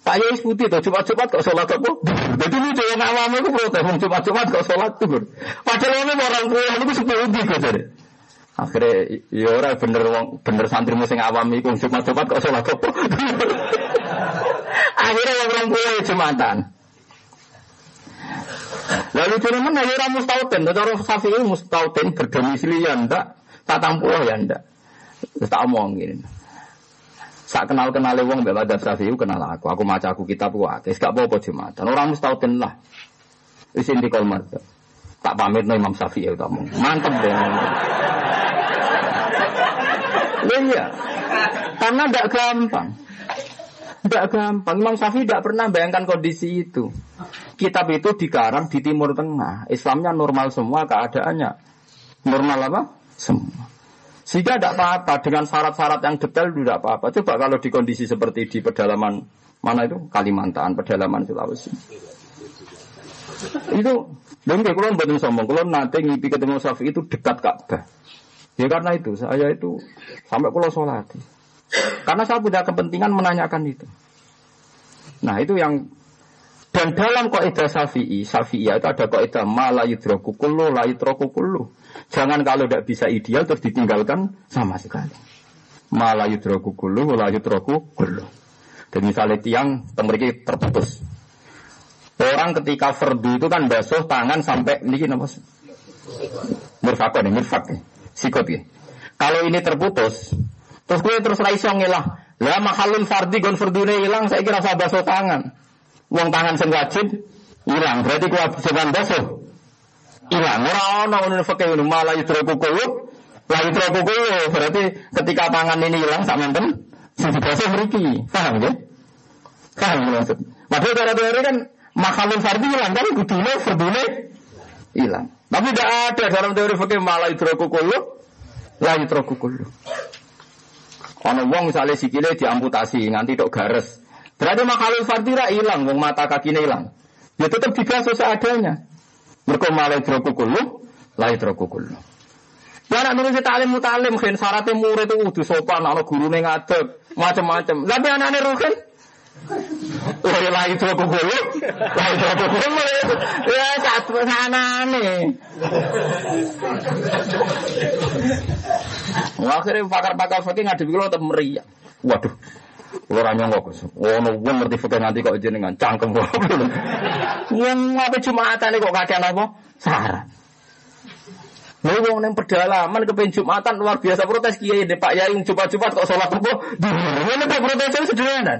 A: Pak Yai putih tuh Jumat-Jumat kok sholat apa? Jadi lucu yang awam itu protes, Jumat-Jumat kok sholat duhur. Padahal ini orang tua itu sepuluh kok jadi. Akhirnya ya ora bener bener santri sing awam iku Jumat-Jumat kok salat apa. Akhirnya orang tua ya Jumatan. Lalu cuma mana ya ora mustautin, cara Syafi'i mustautin berdomisili ya ndak, tatang pulau ya ndak. Tak omongin. Sak kenal kenal wong mbak Madzhab Syafi'i kenal aku, aku maca aku kitab ku akeh, gak apa-apa Jumatan. Orang mustautin lah. Wis intikal madzhab. Tak pamit no Imam Syafi'i ya tamu. Mantep deh. Iya. Karena tidak gampang. Tidak gampang. Imam Syafi'i tidak pernah bayangkan kondisi itu. Kitab itu dikarang di Timur Tengah. Islamnya normal semua keadaannya. Normal apa? Semua. Sehingga tidak apa-apa dengan syarat-syarat yang detail tidak apa-apa. Coba kalau di kondisi seperti di pedalaman mana itu Kalimantan, pedalaman Sulawesi. Itu, dan kalau betul sombong, kalau nanti ngipi ketemu Syafi'i itu dekat Ka'bah. Ya karena itu saya itu sampai pulau sholat. Karena saya punya kepentingan menanyakan itu. Nah itu yang dan dalam kaidah Syafi'i, Syafi'i itu ada kaidah mala yudroku kullu, la yudroku kullu. Jangan kalau tidak bisa ideal terus ditinggalkan sama sekali. Mala yudroku kullu, la kullu. Dan misalnya tiang temeriki terputus. Orang ketika fardu itu kan basuh tangan sampai ini apa? Mirfak nih, mirfak nih sikut ya. Kalau ini terputus, terus gue terus raiso ngilah. Lah mahalun fardi gon fardune hilang, saya kira basuh tangan. Uang tangan sing wajib hilang, berarti kewajiban basuh hilang. Ora ono ngono fakih ini malah yudroku kulo, la yudroku. Berarti ketika tangan ini hilang sak menten sing dibasuh mriki. Paham ya? Paham maksud. Padahal cara teori kan mahalun fardi hilang kan kudune fardune hilang. Tapi tidak ada dalam teori fikih malah idroku kullu, la idroku kullu. Ono wong misalnya sikile diamputasi nganti tok gares. Berarti makhluk fardira hilang, wong mata kakinya hilang. Ya tetap dibasuh seadanya. Mereka malah idroku kullu, la idroku kullu. Ya anak nulis talim mutalim, kan syaratnya murid itu udah sopan, anak guru ngadeg, macam-macam. Tapi anak-anak rukin, Wah, lagi itu aku bulu, lagi itu aku. Ya, satu sana nih. Akhirnya pakar-pakar fakir ngadep kalau tetap meriah. Waduh, Kulo ora nyongko Gus. Ono wong ngerti fikih nanti kok jenengan cangkem kok. Wong apa Jumatan kok kakean apa? Saran. Lha wong ning pedalaman kepen Jumatan luar biasa protes kiai Pak Yai Jumat-Jumat kok salat apa? Ngene kok protes sederhana.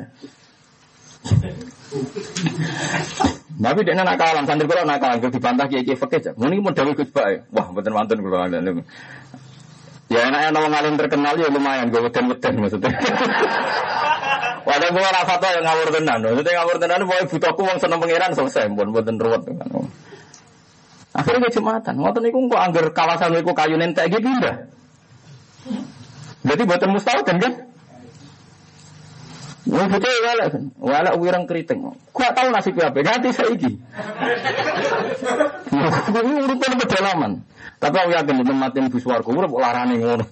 A: Tapi dia nak kalah, santri kalau nak kalah, dibantah kiai kiai fakir. Muni mau dawi gus baik. Wah, betul mantan kalau ada. Ya enaknya nama ngalim terkenal ya lumayan, gue beten beten maksudnya. Wadah gue rasa tuh yang ngawur tenan, maksudnya ngawur tenan, mau butuhku uang seneng pangeran selesai, bukan buatan ruwet. Akhirnya jumatan, ngotot niku kok angger kawasan niku kayu nentek gitu pindah. Jadi buatan mustahil kan? Wong bocah walak kan. Walak wirang keriting. Gak tahu nasib apa. Ganti saiki. Kuwi urutan pedalaman. Tapi aku yakin teman mati bus warga urip larane ngono.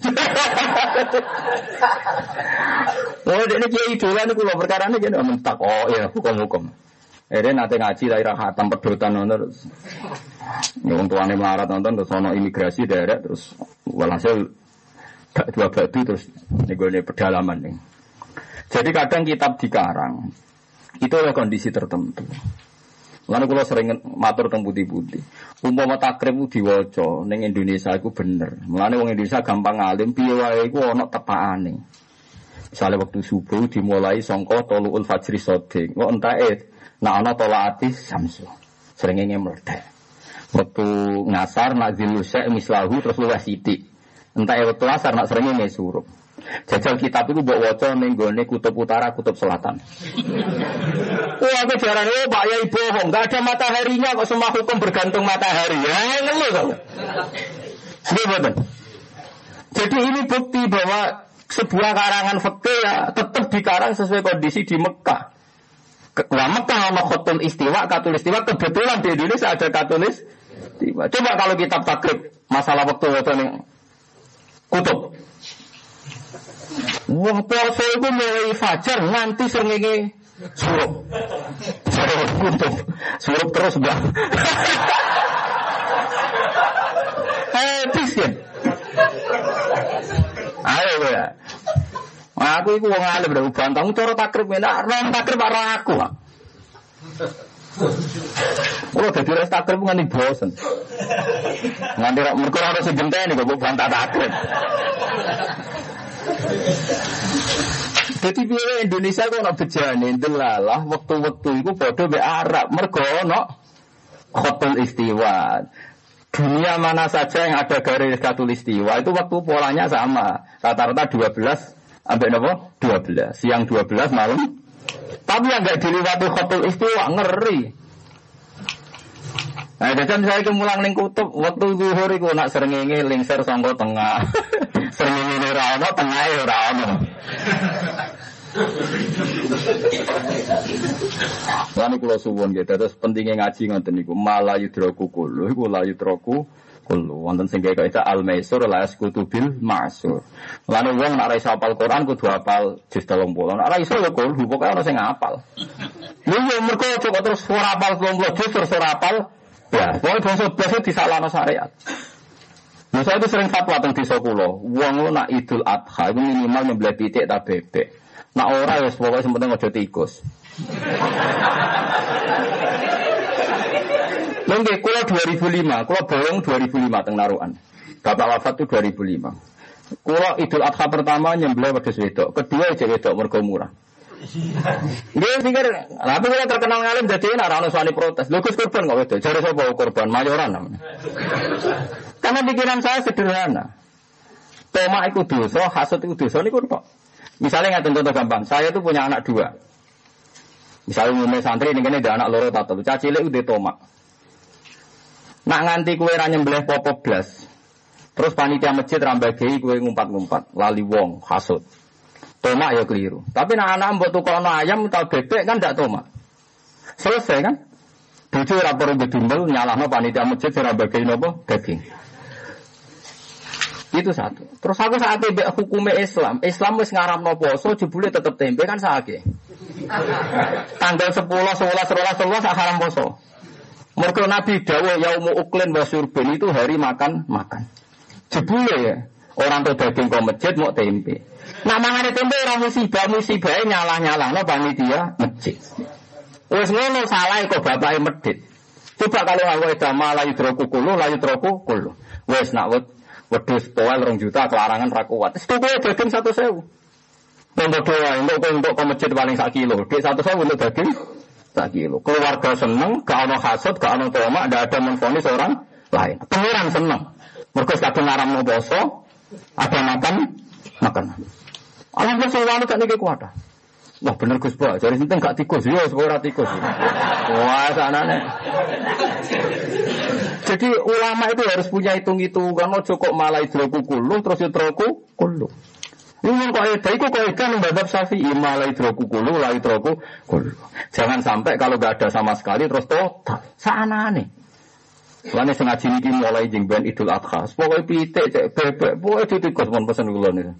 A: Oh, ini kiai idola niku lho perkara ini jadi mentak. Oh iya, hukum-hukum. Ere nate ngaji daerah hatam pedotan nonton. Yang tuane melarat nonton terus ono imigrasi daerah terus walhasil gak dua batu terus nih pedalaman nih. Jadi kadang kitab dikarang itu ada kondisi tertentu. Lalu kalau sering matur tentang putih-putih, umpama takrib diwaca neng Indonesia itu bener. Mulane Indonesia gampang ngalim, piye wae iku ana tepakane. Misalnya waktu subuh dimulai songko toluul fajri sodik, kok entae nak ana tolaati samsu. Sering meledak. Waktu ngasar nak zilusya mislahu terus luwes. Entah waktu asar nak sering suruh. Jajal kitab itu buat wajah nenggone kutub utara, kutub selatan. Wah, aku jarang oh Pak Yai bohong, gak ada mataharinya kok semua hukum bergantung matahari. Ya, ngeluh kok. Jadi ini bukti bahwa sebuah karangan fakir ya tetap dikarang sesuai kondisi di Mekah. Nah Mekah sama khotul istiwa, katul istiwa, kebetulan di Indonesia ada katulis istiwa. Coba kalau kitab takrib, masalah waktu waktu kutub. Wong poso iku mulai fajar nganti srengenge surup. Surup kutub. Surup terus, Mbak. Habis ya. Ayo ya. Aku iku wong alim udah bantang cara takrib enak, ron takrib karo aku. Kalau dadi res takrib nganti bosen. Nganti mergo ora sing genteni kok bantah takrib. Jadi biaya Indonesia kok nak bejane delalah waktu-waktu itu bodoh be Arab mergo no khotul istiwa. Dunia mana saja yang ada garis katul istiwa itu waktu polanya sama. Rata-rata 12 sampai nopo 12. Siang 12 malam. Tapi yang nggak diliwati khotul istiwa ngeri. Nah, jadi saya itu mulang ning kutub waktu zuhur iku nak srengenge lingser sangka tengah. srengenge ora ono, tengahe ora ono. Lan kula suwun nggih terus pentingnya ngaji ngoten niku malah yudroku kulo iku la yudroku kulo wonten sing kaya itu al maisur la yaskutu bil masur. Lan wong nek ora iso hafal Quran kudu hafal juz 30. Nek ora iso ya kulo pokoke ana sing hafal. Lha yo mergo kok terus ora hafal 30 juz ora hafal Ya, pokoknya bangsa-bangsa disalahno syariat. Nah, saya itu sering fatwa tentang desa kulo. Wong nak idul adha itu minimal nyembelih pitik tak bebek. Nak ora ya pokoknya sementing aja tikus. Lengge kulo 2005, kulo bolong 2005 teng narukan. Bapak wafat itu 2005. Kulo idul adha pertama nyembelih wedhus wedok, kedua aja wedok mergo murah. Dia pikir, tapi kita terkenal ngalim jadi ini orang suami protes. Lu korban kok itu, cari siapa korban mayoran namanya. Karena pikiran saya sederhana. Toma itu dosa, hasut itu dosa ini kok. Misalnya nggak contoh gampang, saya tuh punya anak dua. Misalnya umumnya santri ini kan ada anak loro tato, cacile udah toma. Nak nganti kue ranya nyembelih popo blas. Terus panitia masjid rambagi kue ngumpat-ngumpat, lali wong, hasut. Tomak ya keliru. Tapi nak anak mbok tukono ayam atau bebek kan tidak tomak. Selesai kan? Bojo ora perlu nyala nyalahno panitia masjid ora bagi nopo daging. Itu satu. Terus aku saat itu hukumnya Islam, Islam wis ngaramno poso jebule tetep tempe kan sakit. Tanggal 10, 11, 11, 11 haram poso. Mergo Nabi dawuh yaumu uklin wa surbin itu hari makan makan. Jebule ya. Orang tuh daging kok masjid mau tempe. Nah mangane tempe orang musibah musibah nyalah-nyalah no panitia masjid. Wes ngono salah kok bapake medit. Coba kalau aku itu layu troku kulu, layu troku kulu. Wes nak wed wedus toel rong juta kelarangan rakuat. Itu gue daging satu sewu. Untuk doa, untuk untuk ke masjid paling sak kilo. Di satu sewu untuk daging sak kilo. Keluarga seneng, gak ono hasut, gak ono tomak, ada ada menfonis orang lain. Pengiran seneng. Mereka kadang ngaram mau boso, ada makan, makan. Alhamdulillah saya walu tak. Wah bener Gus Pak, jadi sinten gak tikus, ya ora tikus. Wah nih. Jadi ulama itu harus punya hitung-hitungan, mau cukup malah hidroku kulu, terus hidroku kulu. Ini kok ada, itu kok ada membadab syafi'i malah idroku kulu, lah idroku kulu. Jangan sampai kalau gak ada sama sekali terus total. Sana nih. Lainnya sengaja ini mulai jeng ben idul adha. Pokoknya pitik, cek bebek, pokoknya titikos pun pesen kula nih.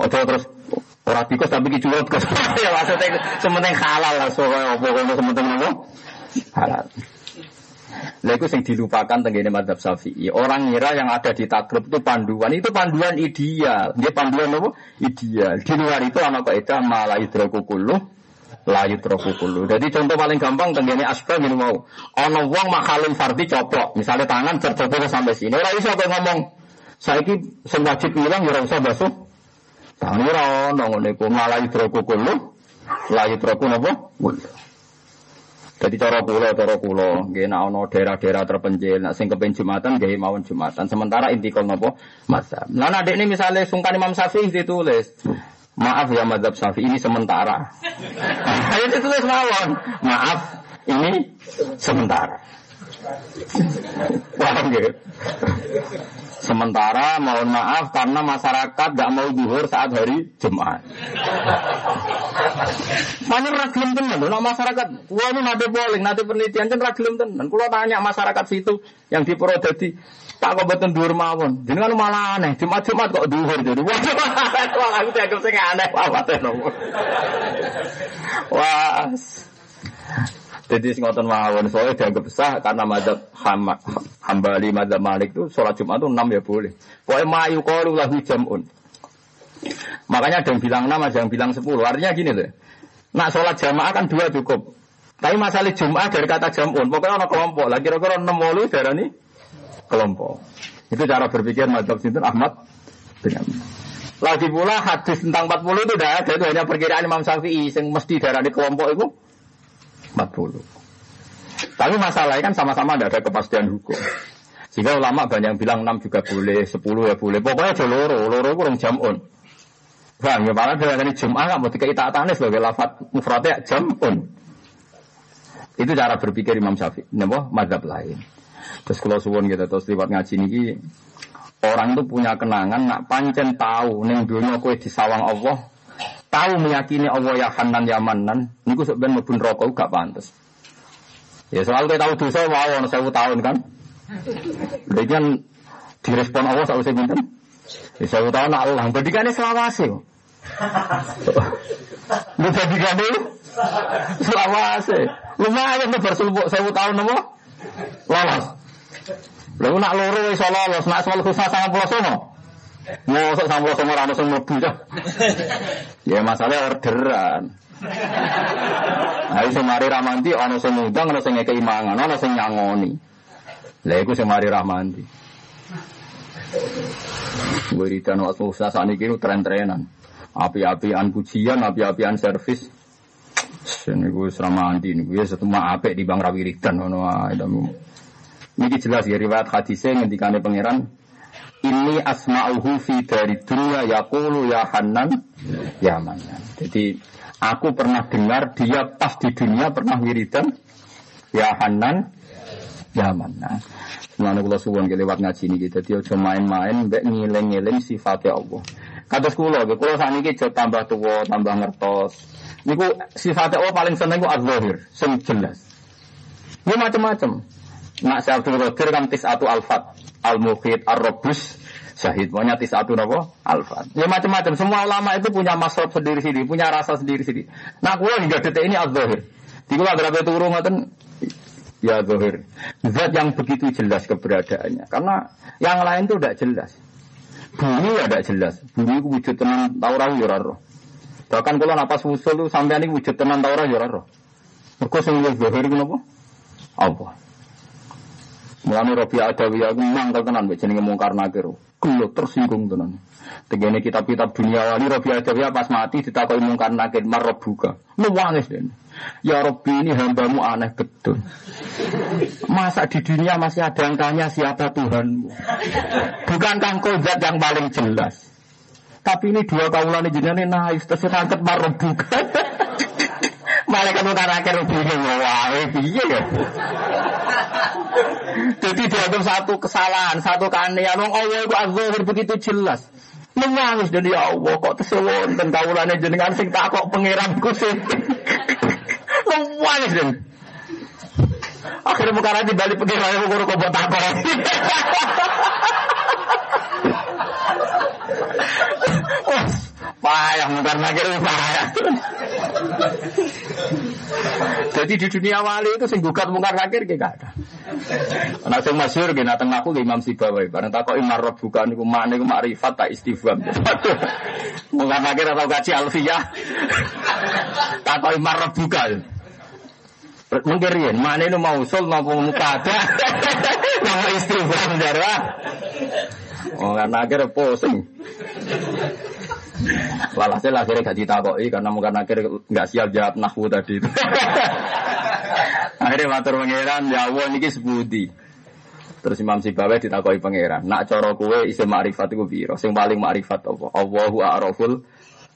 A: Ojo terus orang tikus tapi kicurut kos. ya maksudnya sementing halal lah, soalnya pokoknya sementing apa? Halal. Lah itu yang dilupakan tenggine madhab syafi'i. Orang ngira yang ada di takrib itu panduan. Itu panduan ideal. Dia panduan apa? Ideal. Di luar itu anak kaidah malah idroku kullu trokukulu. Jadi contoh paling gampang tenggine asbab ini mau. Ono wong makhalul fardi coplok. Misalnya tangan tercoplok sampai sini. Ora iso ngomong. Saiki sing wajib ilang ya ora basuh. Tangan ora ono ngene iku malah idroku kullu layu troku napa? Kullu. Jadi cara pulau, cara pulau, gak nak ono daerah-daerah terpencil, nak sing kepen jumatan, gak mawon jumatan. Sementara inti kol nopo masa. Nah, adik ini misalnya sungkan Imam Syafi'i ditulis, maaf ya madhab Syafi'i ini sementara. Ayo ditulis mawon, maaf ini sementara. Paham gitu? Sementara mohon maaf karena masyarakat gak mau duhur saat hari Jumat. Mana ragilem tenan, nah masyarakat, wah ini nanti polling, nanti penelitian kan ragilem tenan. Kalau tanya masyarakat situ yang di Purwodadi, tak kok betul duhur mawon. Jadi kan malah aneh, Jumat Jumat kok duhur jadi. Wah, aku dianggap sing aneh, wah Wah. Jadi ngotot mawon soalnya dianggap sah karena madzhab Hambali madzhab Malik itu sholat Jumat itu enam ya boleh. Pokoknya mayu qalu lahu jam'un. Makanya ada yang bilang enam, ada yang bilang sepuluh. Artinya gini loh. Nak sholat jamaah kan dua cukup. Tapi masalah Jumat dari kata jam'un. Pokoknya ada kelompok. Lagi kira-kira enam wolu darah ini kelompok. Itu cara berpikir madzhab Sinten Ahmad bin Lagi pula hadis tentang 40 itu tidak ada. Itu hanya perkiraan Imam Syafi'i. Yang mesti darah di kelompok itu 40. Tapi masalahnya kan sama-sama tidak ada kepastian hukum. Sehingga ulama banyak yang bilang 6 juga boleh, 10 ya boleh. Pokoknya ada loro, loro itu orang jamun. Bang, ya malah dari Jum'ah nggak mau dikeitaatannya sebagai lafat mufradnya jamun. Itu cara berpikir Imam Syafi'i. Napa madhab lain. Terus kalau suwon kita terus lewat ngaji ini orang itu punya kenangan nak pancen tahu neng dunia kue disawang Allah tahu meyakini Allah ya Hanan ya Manan, niku sebenarnya mlebu rokok gak pantas. Ya soal kita tahu dosa mau ono sewu tahun kan. Jadi kan direspon Allah satu sing pinten? Ya sewu tahun Allah, bedikane selawase. Lu bedikane selawase. Lumayan nih bersulbuk sewu tahun nopo? Lolos. Lalu nak loro iso lolos, nak soal khusus sama pulau sono. Mosok sama sama rano sing mlebu Ya masalah orderan. Ayo sing mari ramanti ana sing ngundang ana sing ngekeki mangan, ana sing nyangoni. Lah iku sing mari ramanti. Wiridan waktu usaha saat ini tren-trenan. Api-apian pujian, api-apian servis. Ini gue seramanti, ini gue setuma apik di bang rawiridan. Ini jelas ya riwayat hadisnya ngendikane pangeran ini asma'uhu fi dari dunia yaqulu ya Hanan ya Manan. Jadi aku pernah dengar dia pas di dunia pernah wiridan ya Hanan ya Manan. Semuanya kula suwon lewat ngaji ini kita dia cuma main-main mbek ngiling-ngiling sifatnya Allah. Kata kula, kula saat ini jauh tambah tua, tambah ngertos. Niku sifatnya Allah paling seneng ku az-zahir, sing jelas. Ini macam-macam. Nak saya Abdul Qadir kan tis atu alfat al-mukhid, ar-robus, syahid. Pokoknya satu nopo alfa. Ya macam-macam. Semua ulama itu punya masrob sendiri sendiri, punya rasa sendiri sendiri. Nah, kulo hingga detik ini az-zahir. Di kulo berapa turun ngoten ya zahir. Zat yang begitu jelas keberadaannya. Karena yang lain itu tidak jelas. Bumi ya tidak jelas. Bumi itu wujud tenan taurah ya roh. Bahkan kalau napas usul itu sampai ini wujud tenan taurah ya roh. Mereka sing zahir itu apa? Apa? Mulane Robi Adawi aku mangkel tenan mbek jenenge mungkar nakir. Kulo tersinggung tenan. Tegene kitab-kitab dunia wali Robi Adawi pas mati ditakoki mungkar nakir marbuka. Nuwangis den. Ya Robbi ini hambamu aneh betul. Masa di dunia masih ada yang tanya siapa Tuhanmu? Bukan kangko zat yang paling jelas. Tapi ini dua kaulan jenenge naif terus tangkep marbuka. Malaikat mungkar nakir bingung wae piye ya. Jadi dianggap satu kesalahan, satu keanehan. Wong Allah itu azhar begitu jelas. Nangis dan ya Allah kok tesewon dan kawulane jenengan sing tak kok pangeranku sing. Nangis dan. Akhirnya bukan aja balik pengiran aku kok buat takok. Payah mungkar nakir payah. Jadi di dunia wali itu sing gugat mungkar nakir gak ada. Nah sing masyhur ge nateng aku Imam Sibawi. Bareng takok imar bukan niku makne iku makrifat tak istifham. Mungkar nakir atau kaji alfiyah. Takok imar bukan. Mungkin riyen mana itu mau usul mau muka ada. Nama istifham jarwa. Oh karena akhirnya pusing. Walhasil akhirnya gak ditakoi karena mungkin akhirnya nggak siap jawab nahwu tadi. akhirnya matur pangeran ya Allah niki sebudi. Terus Imam Sibawi ditakoi pangeran. Nak coro kue isi ma'rifat iku piro? Sing paling ma'rifat apa? Allahu a'raful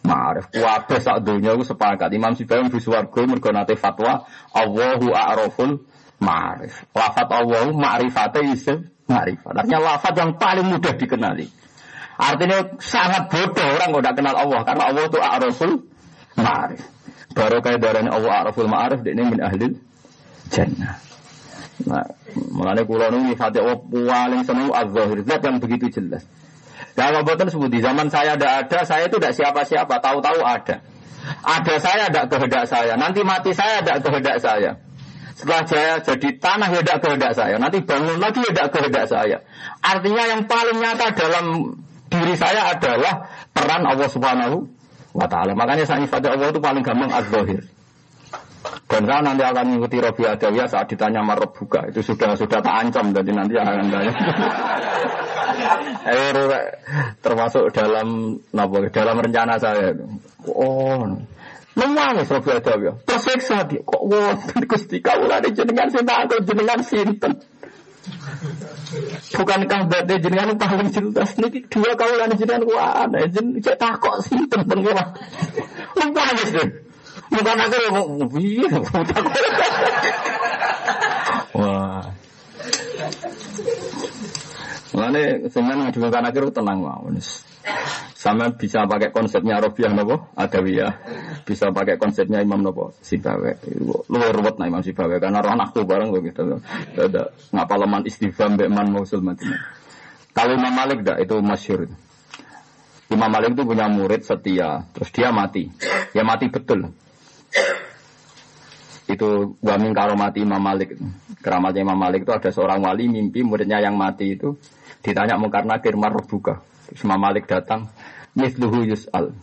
A: ma'rif. Kuwabe sak donya iku sepakat. Imam Sibawi mlebu swarga mergo nate fatwa Allahu a'raful ma'rif. Lafat Allahu ma'rifate isim ma'rifat. Artinya lafat yang paling mudah dikenali. Artinya sangat bodoh orang kalau tidak kenal Allah karena Allah itu a'raful ma'rif. Baru kayak darahnya Allah a'raful ma'rif ini min ahli jannah. Nah, mulanya kulo ini fatih Allah paling senang az-zahir zat yang begitu jelas. Kalau buatan sebut di zaman saya ada ada, saya itu tidak siapa-siapa, tahu-tahu ada. Ada saya ada kehendak saya, nanti mati saya ada kehendak saya. Setelah saya jadi tanah ya tidak kehendak saya, nanti bangun lagi ya tidak kehendak saya. Artinya yang paling nyata dalam diri saya adalah peran Allah Subhanahu wa taala. Makanya saya ibadah Allah itu paling gampang az-zahir. Dan saya nanti akan mengikuti Robi Adawiyah saat ditanya marah buka. Itu sudah sudah tak ancam, jadi nanti akan tanya. termasuk dalam napa dalam rencana saya. Oh, nangis Robi Adawiyah. Tersiksa dia. Kok wonten Gusti kawula jenengan sing tak jenengan sinten. Bukankah berarti jenengan paling jelas niki dua kaulan jenengan ku ada jen cek takok sinten pengira. Lupa nangis deh. Bukan aku yang piye Wah. Mulane sampean ngadu kan akhir tenang mawon. Sama bisa pakai konsepnya Robiah nopo Adawiyah, bisa pakai konsepnya Imam nopo Sibawe. Luar ruwet nah Imam Sibawe karena roh anakku bareng kok gitu. Ada leman istighfar mbek man mausul mati. Kalau Imam Malik dah itu masyur. Imam Malik itu punya murid setia, terus dia mati. Ya mati betul itu wamin karomati Imam Malik keramatnya Imam Malik itu ada seorang wali mimpi muridnya yang mati itu ditanya mungkar nakir marbuka Imam Malik datang misluhu yus'al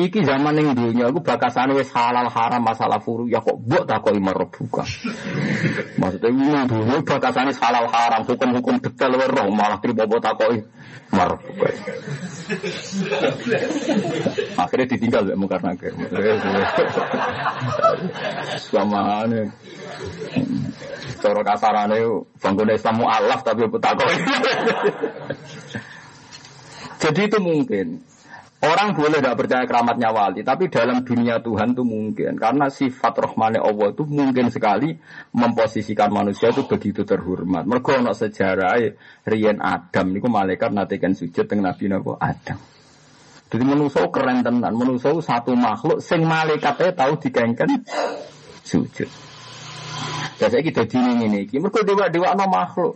A: Iki zaman yang dunia aku bakasane wis halal haram masalah furu ya kok buat tak kok imar buka. Maksudnya ini dunia bakasane halal haram hukum-hukum detail roh malah terima buat tak kok imar. Akhirnya ditinggal ya mungkar nakir. Sama ane. Cara kasarane bangun Islam mu'alaf tapi tak kok. Jadi itu mungkin. Orang boleh tidak percaya keramatnya wali, tapi dalam dunia Tuhan itu mungkin. Karena sifat rohmane Allah itu mungkin sekali memposisikan manusia itu begitu terhormat. Mereka ada sejarah Rian Adam, itu malaikat natikan sujud dengan Nabi Nabi Adam. Jadi manusia keren tenan, manusia satu makhluk, sing malaikatnya tahu dikengken sujud. Biasanya kita dini ini, mereka dewa-dewa makhluk.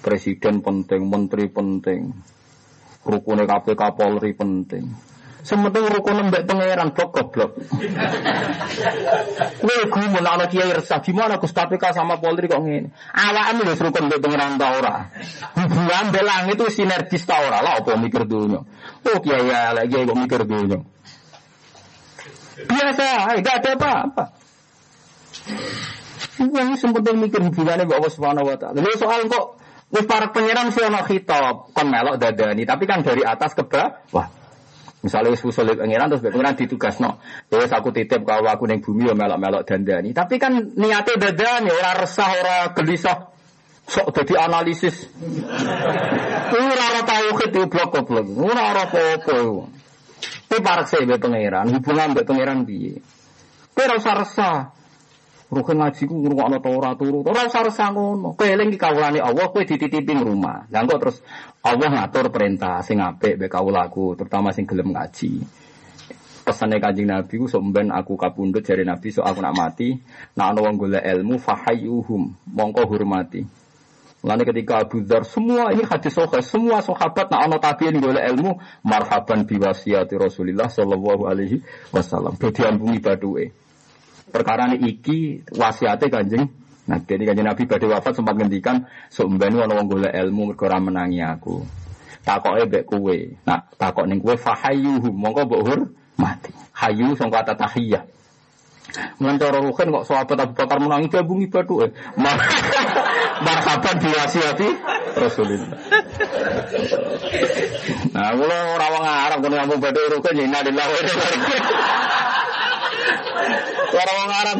A: Presiden penting, menteri penting, Rukunnya KPK Polri penting. Sementing rukun mbak pangeran blok goblok. Kowe gumun ana kiai resah gimana Gus KPK sama Polri kok ngene. Awakmu wis rukun mbak pangeran ta ora. Hubungan belang itu sinergis ta ora lah apa mikir dunya. Oh kiai lagi kok mikir dunya. Biasa, enggak ada apa-apa. Yang sempat mikir hubungannya Bapak Subhanahu Wa Taala. Lalu soal kok Wis para pangeran sih ono khitab kon melok dadani, tapi kan dari atas ke bawah. Misalnya wis usul pangeran terus pangeran ditugasno. Ya wis aku titip kalau aku ning bumi yo melok-melok dandani. Tapi kan niate dadani ora resah ora gelisah. Sok dadi analisis. Ora ora tauhid blok-blok. Ora ora apa-apa. Tapi parek sih pangeran, hubungan be pangeran piye? Kowe ora usah resah. Rukin ngaji ku ngrungokno ta ora turu. Ora usah resah ngono. Kowe eling iki kawulane Allah, kowe dititipi rumah. Lah kok terus Allah ngatur perintah sing apik mbek kawulaku, terutama sing gelem ngaji. Pesane Kanjeng Nabi ku sok ben aku kapundhut jare Nabi sok aku nak mati, nak ana wong golek ilmu fahayyuhum, mongko hormati. Mulane ketika Abu Dzar semua ini hadis sahih, semua sahabat nak ana tabiin golek ilmu, marhaban biwasiyati Rasulillah sallallahu alaihi wasallam. Dadi ambungi baduke. Perkara ini iki wasiate Kanjeng Nah, jadi kanjeng Nabi badhe wafat sempat ngendikan sok ben ana wong golek ilmu mergo menangi aku. Takoke mbek kowe. Nah, takok ning kowe fahayyuhum, mongko mbok mati. Hayu sangka kata tahiyah. Mulan cara kok sahabat Abu Bakar menangi gabungi batu eh. Marhaban diwasiati Rasulullah. Nah, kula ora wong Arab kono ngomong batu ruhin ya wa inna ilaihi Ora wong Arab.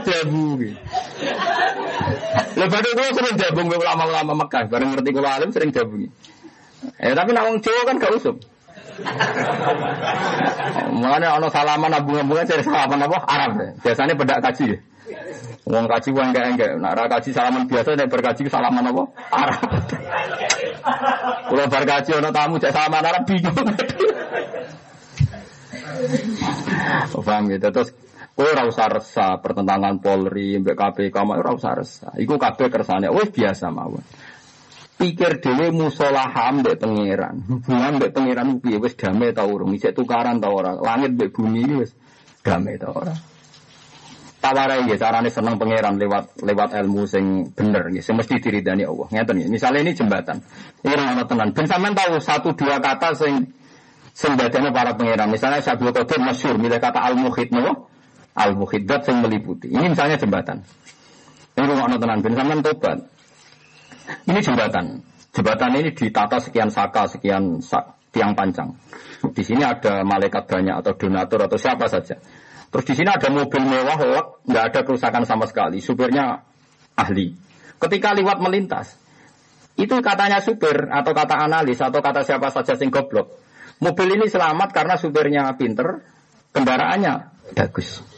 A: Lah batu kula sering gabung ulama-ulama Mekah, bareng ngerti kula alim sering gabungi. Eh tapi nak wong Jawa kan gak usum. Mulanya ono salaman abung-abungan cari salaman apa? Arab. Biasanya bedak kaji. Wong kaji wong enggak enggak. Nak kaji salaman biasa nek berkaji salaman apa? Arab. Kalau berkaji ono tamu cek salaman Arab bingung. Paham gitu. Terus kowe ora usah resah pertentangan Polri mbek KPK ora usah resah. Iku kabeh kersane wis biasa mawon pikir dhewe musolaha mbek pangeran. Hubungan mbek pangeran piye wis damai ta urung? Isih tukaran ta ora? Langit mbek bumi wis damai ta ora? Tawarai ya carane seneng pangeran lewat lewat ilmu sing bener nggih, sing mesti diridani Allah. Ngeten. Misalnya ini jembatan. Ini ora tenan. Ben sampean tahu satu dua kata sing sing para pangeran. Misalnya Syabul Qadir masyhur milih kata al-muhid no? Al-muhid sing meliputi. Ini misalnya jembatan. Ini rumah tenan. Ben sampean tobat. Ini jembatan. Jembatan ini ditata sekian saka, sekian sak, tiang panjang. Di sini ada malaikat banyak atau donatur atau siapa saja. Terus di sini ada mobil mewah, lek, nggak ada kerusakan sama sekali. Supirnya ahli. Ketika lewat melintas, itu katanya supir atau kata analis atau kata siapa saja sing goblok. Mobil ini selamat karena supirnya pinter, kendaraannya bagus.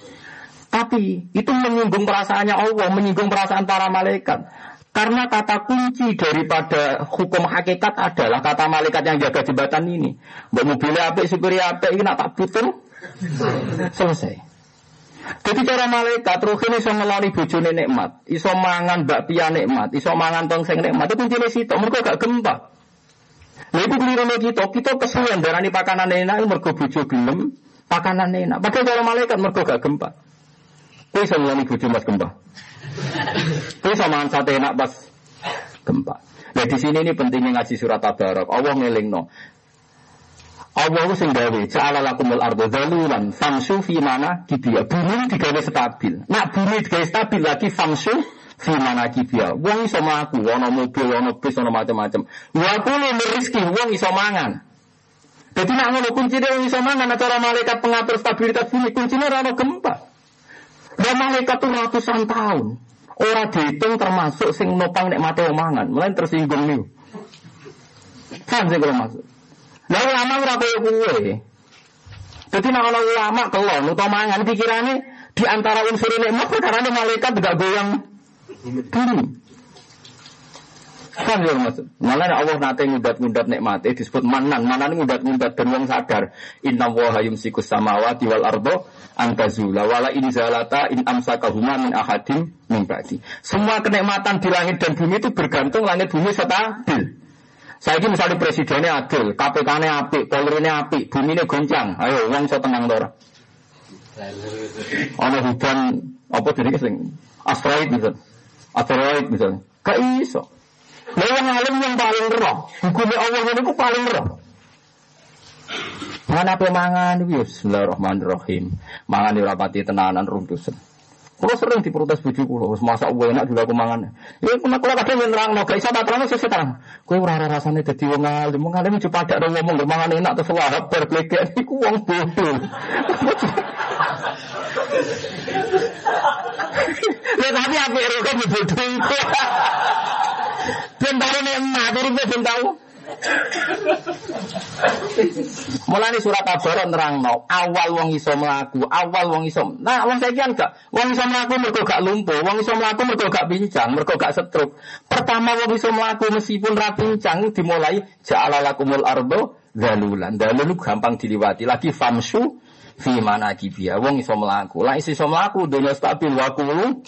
A: Tapi itu menyinggung perasaannya Allah, menyinggung perasaan para malaikat. Karena kata kunci daripada hukum hakikat adalah kata malaikat yang jaga jembatan ini. Mbak mobilnya apa, supirnya apa, ini tak putul, selesai. Jadi cara malaikat roh ini iso ngeloni bojone nikmat, iso mangan bakpia nikmat, iso mangan tongseng nikmat. Itu kuncinya situ, mereka gak gempa. Nah itu keliru kita, kita kesulitan darani pakanan enak, mereka bojo gelem, pakanan enak. Padahal cara malaikat mereka gak gempa. Kau iso ngeloni bojo mas gempa. Terus sama sate enak pas gempa. Nah di sini ini pentingnya ngaji surat tabarok. Allah no. Allah sing gawe ja'ala lakumul ardo dalulan famsu fi mana kibia. Bumi digawe stabil. Nak bumi digawe stabil lagi famsu fi mana kibia. Wong iso mlaku, ana mobil, ana bis, ana macam-macam. Wa kulu rezeki wong iso mangan. Jadi nak ngono kuncine wong iso mangan cara malaikat pengatur stabilitas bumi kuncine ora gempa. Dan malaikat itu ratusan tahun. Orang dihitung termasuk sing nopang nek mati omangan. Mulai tersinggung nih. Kan sih kalau masuk. Lah ulama ora koyo kuwe. Jadi nak ana ulama kelon utawa mangan pikirane di antara unsur nikmat perkara malaikat gak goyang bumi. Kan yang maksud. Malah Allah nate ngudat-ngudat nikmate disebut manan. Manan ngudat-ngudat dan wong sadar. Inna wa yumsikus samawati wal ardo antazula wala in zalata in amsakahuma min ahadim min ba'di. Semua kenikmatan di langit dan bumi itu bergantung langit bumi stabil. Saya ini misalnya presidennya adil, KPK-nya api, Polri-nya api, bumi ini goncang. Ayo, uang so tenang dora. Ono hujan apa jadi sing asteroid misalnya, asteroid misalnya, gak iso. Lah yang alim yang paling roh, hukumnya Allah itu paling roh. Mana apa mangan Bismillahirrahmanirrahim. Mangan ora pati tenanan runtuh. Kalau sering diprotes bojo kula, wis masak enak juga aku mangan. Ya kula kula kadang yen nerangno, gak iso tak terangno sesuk terang. Kowe ora rasane dadi wong alim, wong alim cuma padak ora ngomong mangan enak terus wahab berklegek iku wong bodoh. Ya tapi apa kan bodoh iku. Ben tahu nek emak, ben tahu. Mulane surat Al-Baqarah nerangno, awal wong iso mlaku, awal wong iso. Nah, wong saiki kan gak wong iso mlaku mergo gak lumpuh, wong iso mlaku mergo gak pincang, mergo gak setruk. Pertama wong iso mlaku meskipun ra pincang dimulai ja'ala lakumul ardo dalulan. Dalul gampang diliwati. Lagi famsu fi mana kibia. Wong iso mlaku. Lah iso mlaku dunia stabil wa kulu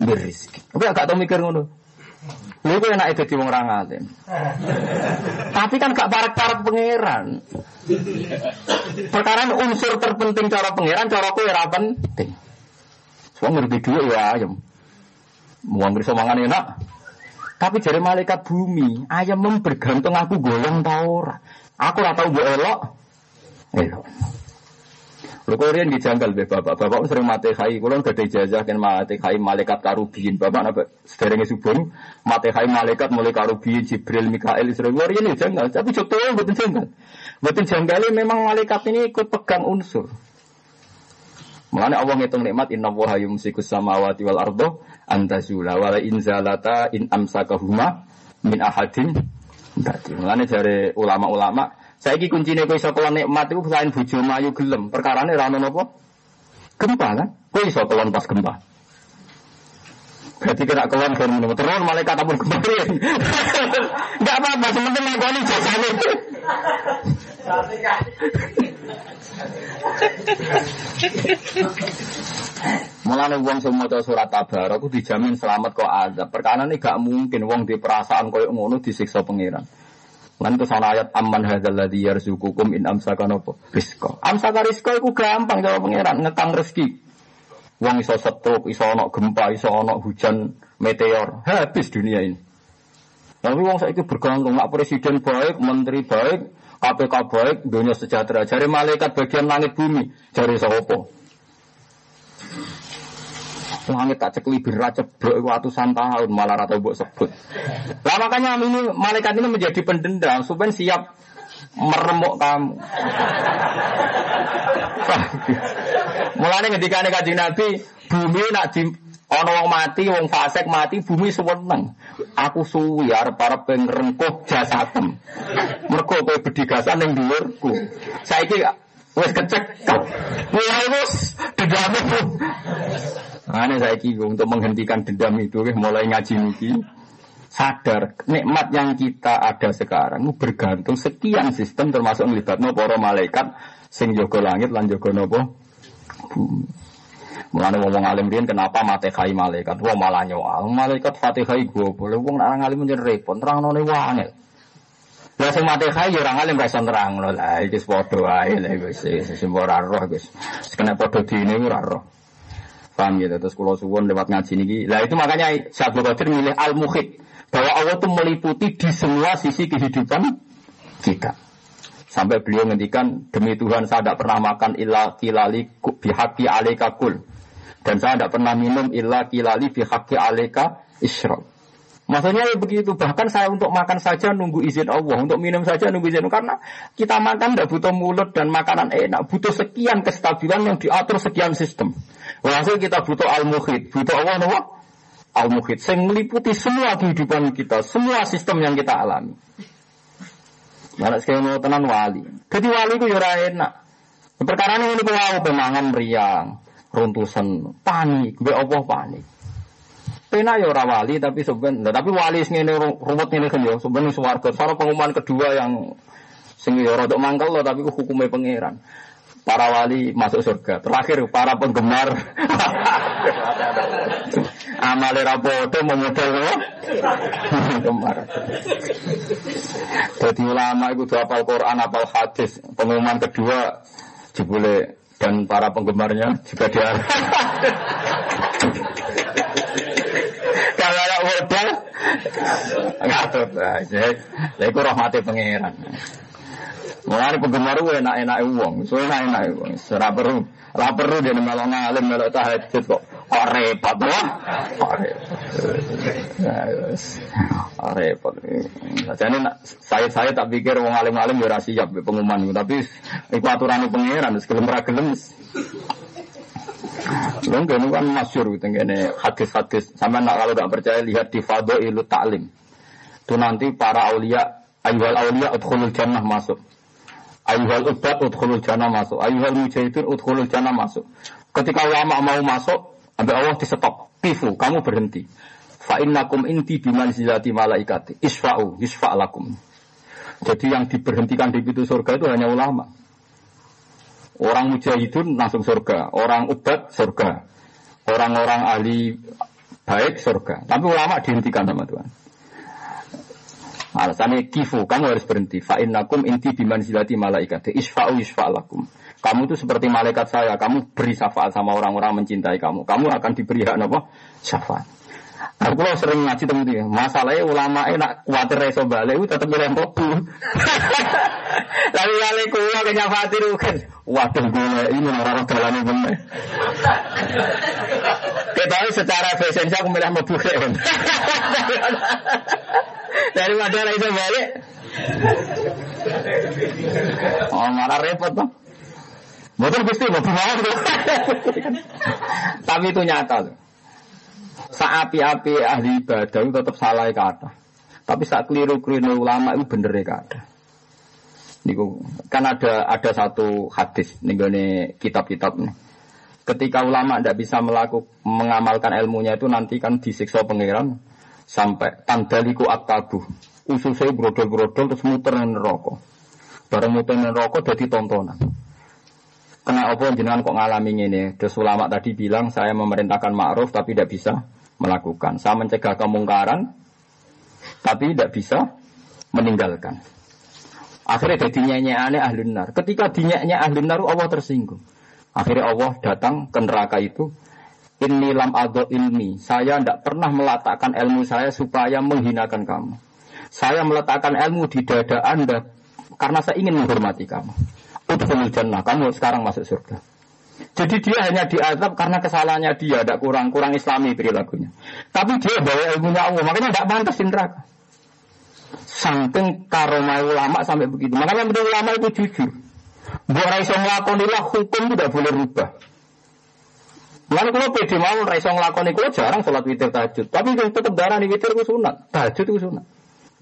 A: berizki. Tapi gak tau mikir ngono. Lha iku enak dadi wong ra ngalim. Tapi kan gak parek-parek pangeran. Perkara unsur terpenting cara pangeran, cara kowe ora penting. Wong ngerti dhuwit ya ayam. Wong iso mangan enak. Tapi jari malaikat bumi, ayam mem bergantung aku golong ta ora. Aku ora tau mbok elok. Elok. Lho kok riyen dijanggal be bapak. Bapak sering mate khai, kula gak ada ijazah kan mate khai malaikat karubin. Bapak napa sederenge subuh mate khai malaikat mulai karubin Jibril Mikael sering kula riyen janggal, tapi contohnya mboten janggal. Mboten janggal memang malaikat ini ikut pegang unsur. Mulane Allah ngitung nikmat inna wa yumsikus samawati wal ardo antazula wala in zalata in amsakahuma min ahadin. Mulane dari ulama-ulama saya kunci kuncinya kau iso kelon nikmat itu selain bujo mayu gelem. Perkara ini rano nopo gempa kan? Kau iso kelon pas gempa. Berarti kena kelon kan minum terus malaikat pun kemarin. Gak apa-apa, sementing ngakoni jasanya. Mulane wong sing maca surat aku dijamin selamat kok azab. Perkara ini gak mungkin wong di perasaan koyo ngono disiksa pangeran. Lan terus ana ayat amman hadzal ladzi yarzuqukum in amsaka napa rizqa. Amsaka rizqa iku gampang cara pangeran ngekang rezeki. Wong iso setruk, iso ana gempa, iso ana hujan meteor, habis dunia ini. Tapi wong saiki bergantung nak presiden baik, menteri baik, KPK baik, dunia sejahtera. Jari malaikat bagian langit bumi, jari sapa? Langit tak cekli berat ceblok ratusan tahun malah rata buat sebut. Lah makanya ini malaikat ini menjadi pendendam supaya siap meremuk kamu. Mulane ketika kaji Nabi, bumi nak di ono wong mati, wong fasik mati, bumi seneng. Aku suwi arep arep ngrengkuh jasadem. Mergo kowe bedigasan ning dhuwurku. Saiki wis kecek. Mulai wis dedame. Ane saya untuk menghentikan dendam itu, mulai ngaji niki sadar nikmat yang kita ada sekarang bergantung sekian sistem termasuk melibatno para malaikat sing jaga langit lan jaga napa bumi. Mulane wong alim riyen kenapa mate kai malaikat wong malah nyoal malaikat Fatihah gue boleh wong orang alim menjadi repot terangno ne wangel. Lah sing mate kai ya orang alim ra iso nerangno lah iki padha wae lha wis sing ora roh wis. Kena ora roh. Paham gitu, terus kalau suwon lewat ngaji ini. Nah itu makanya Syabdu Qadir milih Al-Muhid. Bahwa Allah itu meliputi di semua sisi kehidupan kita. Sampai beliau ngendikan, demi Tuhan saya tidak pernah makan illa kilali bihaki aleka kul. Dan saya tidak pernah minum illa kilali bihaki aleka isyrok. Maksudnya ya begitu. Bahkan saya untuk makan saja nunggu izin Allah. Untuk minum saja nunggu izin Allah. Karena kita makan tidak butuh mulut dan makanan enak. Butuh sekian kestabilan yang diatur sekian sistem. Walhasil kita butuh al-muhid, butuh Allah nopo? Al-muhid, yang meliputi semua kehidupan kita, semua sistem yang kita alami. Mana sekali mau tenan wali. Jadi wali itu yura enak. Perkara ini ini wow, pemangan meriang, runtusan, panik, gue Allah panik. Pena ora wali tapi sebenarnya tapi wali ini ruwet ini kan ya sebenarnya. Soal pengumuman kedua yang sing ya rada mangkel loh tapi hukumnya pangeran para wali masuk surga. Terakhir para penggemar amale rapodo memodel penggemar. Jadi ulama itu hafal Quran, hafal hadis. Pengumuman kedua jebule dan para penggemarnya juga dia. Kalau ada modal ngatur aja. Lha iku rahmate pangeran. Mulane penggemar gue enak-enak uang, so enak-enak uang. Ora perlu, ora perlu dia melok ngalim melok tahajud kok. Kok repot wah. Kok repot. Jadi saya saya tak pikir wong alim-alim ya siap pengumuman tapi iku aturan pangeran gelem ra gelem. Lho kan kan masyur gitu ini hadis-hadis. Sama nak kalau tidak percaya lihat di Fadailu Ta'lim. Itu nanti para aulia Ayuhal awliya udkhulul jannah masuk. Ayuhal ubat udkhulul jannah masuk. Ayuhal mujahidin udkhulul jannah masuk. Ketika ulama mau masuk, ambil Allah di stop. Tifu, kamu berhenti. Fa innakum inti bimanzilati malaikati. Isfa'u, isfa'lakum. Jadi yang diberhentikan di pintu surga itu hanya ulama. Orang mujahidun langsung surga, orang ubat surga, orang-orang ahli baik surga. Tapi ulama dihentikan sama Tuhan. Alasannya kifu, kamu harus berhenti. Fa'innakum inti bimanzilati malaikati. Isfa'u isfa'lakum. Kamu itu seperti malaikat saya, kamu beri syafaat sama orang-orang mencintai kamu. Kamu akan diberi hak apa? Syafaat. Aku lo sering ngaji temen dia. Masalahnya ulama nak kuatir reso balik, tetap milih mlebu. Lalu kali kula kenyafati kan. Waduh gue ini orang jalan bener. Kita secara fashion aku milih mlebu kan. Daripada reso balik. Oh malah repot tuh. Mungkin pasti mau Tapi itu nyata tuh. Saapi-api ahli ibadah itu tetap salah kata. Tapi saat keliru-keliru ulama itu bener kata. Niku kan ada ada satu hadis nih kitab-kitab nih. Ketika ulama tidak bisa melakukan mengamalkan ilmunya itu nanti kan disiksa pangeran sampai tandaliku aktabu. Ususnya brodol-brodol terus muter neraka. Bareng muter neraka jadi tontonan. Kena apa jenengan kok ngalami ini? Terus ulama tadi bilang saya memerintahkan ma'ruf tapi tidak bisa melakukan. Saya mencegah kemungkaran, tapi tidak bisa meninggalkan. Akhirnya jadi aneh ahli nar. Ketika dinyanya ahli nar, Allah tersinggung. Akhirnya Allah datang ke neraka itu. Ini lam ado ilmi. Saya tidak pernah meletakkan ilmu saya supaya menghinakan kamu. Saya meletakkan ilmu di dada anda karena saya ingin menghormati kamu. Udhul jannah. Kamu sekarang masuk surga. Jadi dia hanya diazab karena kesalahannya dia, tidak kurang kurang Islami perilakunya. Tapi dia bawa ilmunya Allah, makanya tidak pantas di neraka. Saking karomai ulama sampai begitu. Makanya menurut ulama itu jujur. Buat raiso ngelakonilah hukum tidak boleh rubah. Lalu kalau pede mau raiso ngelakoni, kalau jarang sholat witir tahajud. Tapi tetap darah di witir itu sunat. Tahajud itu sunat.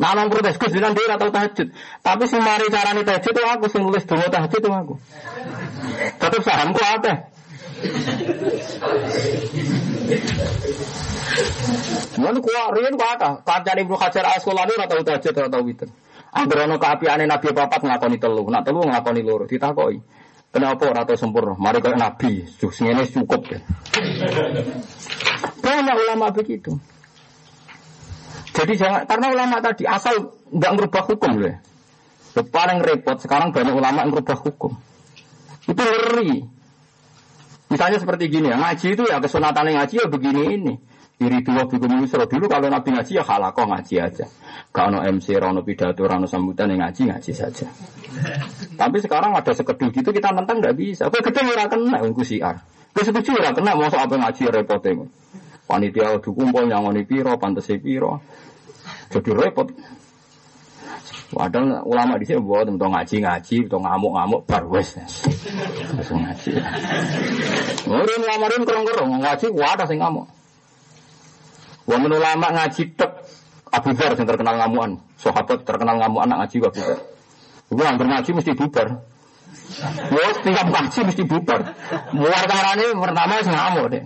A: Nah, nang protes Gus bilang dia atau tahajud. Tapi si mari carane tahajud itu aku, sing nulis donga tahajud itu aku. Tetap sahamku apa? Mana kuat, rian kuat apa? Kancane Ibnu Hajar Asqalani ora tau tahajud ora tau witir. Angger ana kaapiane Nabi papat nglakoni telu, nak telu nglakoni loro ditakoki. Kenapa ora tau sempurna? Mari kaya Nabi, sing ngene cukup. Banyak ulama begitu. Jadi jangan karena ulama tadi asal nggak merubah hukum loh. Yang paling repot sekarang banyak ulama yang merubah hukum. Itu ngeri. Misalnya seperti gini ya, ngaji itu ya kesunatan ngaji ya begini ini. Iri dua bikum yusro dulu kalau nabi ngaji ya halakoh ngaji aja. Kalau MC, rano pidato, rano sambutan yang ngaji ngaji saja. Tapi sekarang ada sekedul gitu kita nentang nggak bisa. Kau gede ora kena, aku siar. Kau setuju ora kena, mau apa ngaji repotnya. Panitia kumpul nyangoni piro, pantas piro. Jadi repot. Padahal ulama di sini buat untuk ngaji ngaji, untuk ngamuk ngamuk barwes. Langsung ngaji. Ngamarin kerong kerong ngaji, wadah sih ngamuk. Wong ulama ngaji tek Abu Dhar yang terkenal ngamuan, sahabat terkenal ngamuan anak ngaji Abu Dhar. Ibu yang ngaji mesti bubar. Wah, tinggal ngaji mesti bubar. Muar karane pertama sing ngamuk deh.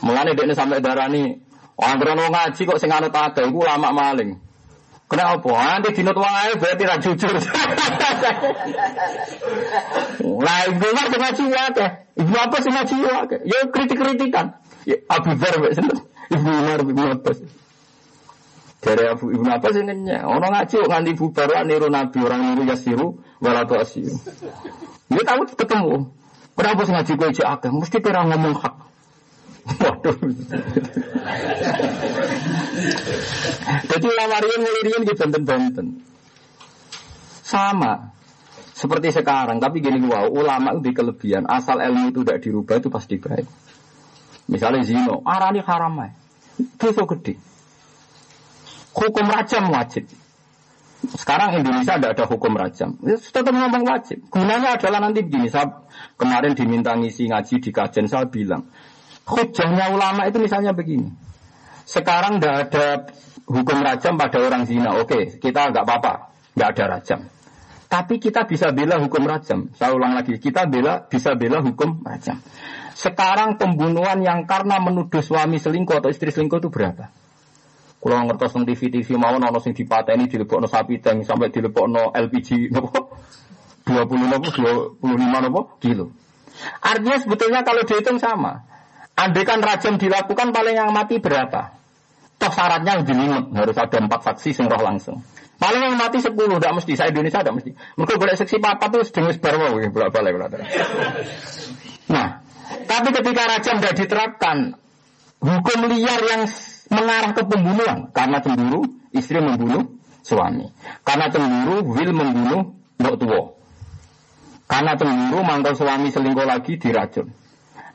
A: Mulane dekne sampai darani, anggere ngaji kok sing anut ada iku lama maling. Kenapa? Nanti dinut wong ae berarti ra jujur. Lah ibu mah sing ngaji wae. Ibu apa sing ngaji wae? Ya kritik-kritikan. Ya Abu Dzar? Ibu Umar Ibu Abbas. Dari Abu Ibnu Abbas sing nanya, orang ngaji nganti bubar niru Nabi orang niru Yasiru walatu asiru. Dia tahu ketemu. Kenapa sing ngaji kowe akeh? Mesti kira ngomong hak. Waduh. Jadi ulama rian mulai rian di benten-benten. Sama. Seperti sekarang, tapi gini wow, ulama itu kelebihan. Asal ilmu itu tidak dirubah itu pasti baik. Misalnya zino, arani haram ya. Dosa gede. Hukum rajam wajib. Sekarang Indonesia tidak ada hukum rajam. Ya, tetap ngomong wajib. Gunanya adalah nanti begini. Saya kemarin diminta ngisi ngaji di kajian saya bilang. Hujahnya ulama itu misalnya begini. Sekarang tidak ada hukum rajam pada orang zina. Oke, kita nggak apa-apa, nggak ada rajam. Tapi kita bisa bela hukum rajam. Saya ulang lagi, kita bela bisa bela hukum rajam. Sekarang pembunuhan yang karena menuduh suami selingkuh atau istri selingkuh itu berapa? Kalau ngertos nang TV TV mau nono sing dipateni dilebokno sapi tank sampai dilebokno LPG nopo 20 nopo 25 nopo kilo. Artinya sebetulnya kalau dihitung sama. Andai kan rajam dilakukan paling yang mati berapa? Toh syaratnya limit, harus ada empat saksi sing langsung. Paling yang mati sepuluh, tidak mesti. Saya Indonesia tidak mesti. Mereka boleh seksi papa tuh sedang sebar ya, bolak Nah, tapi ketika rajam tidak diterapkan, hukum liar yang mengarah ke pembunuhan karena cemburu istri membunuh suami, karena cemburu will membunuh mbok tua, karena cemburu mangkal suami selingkuh lagi diracun.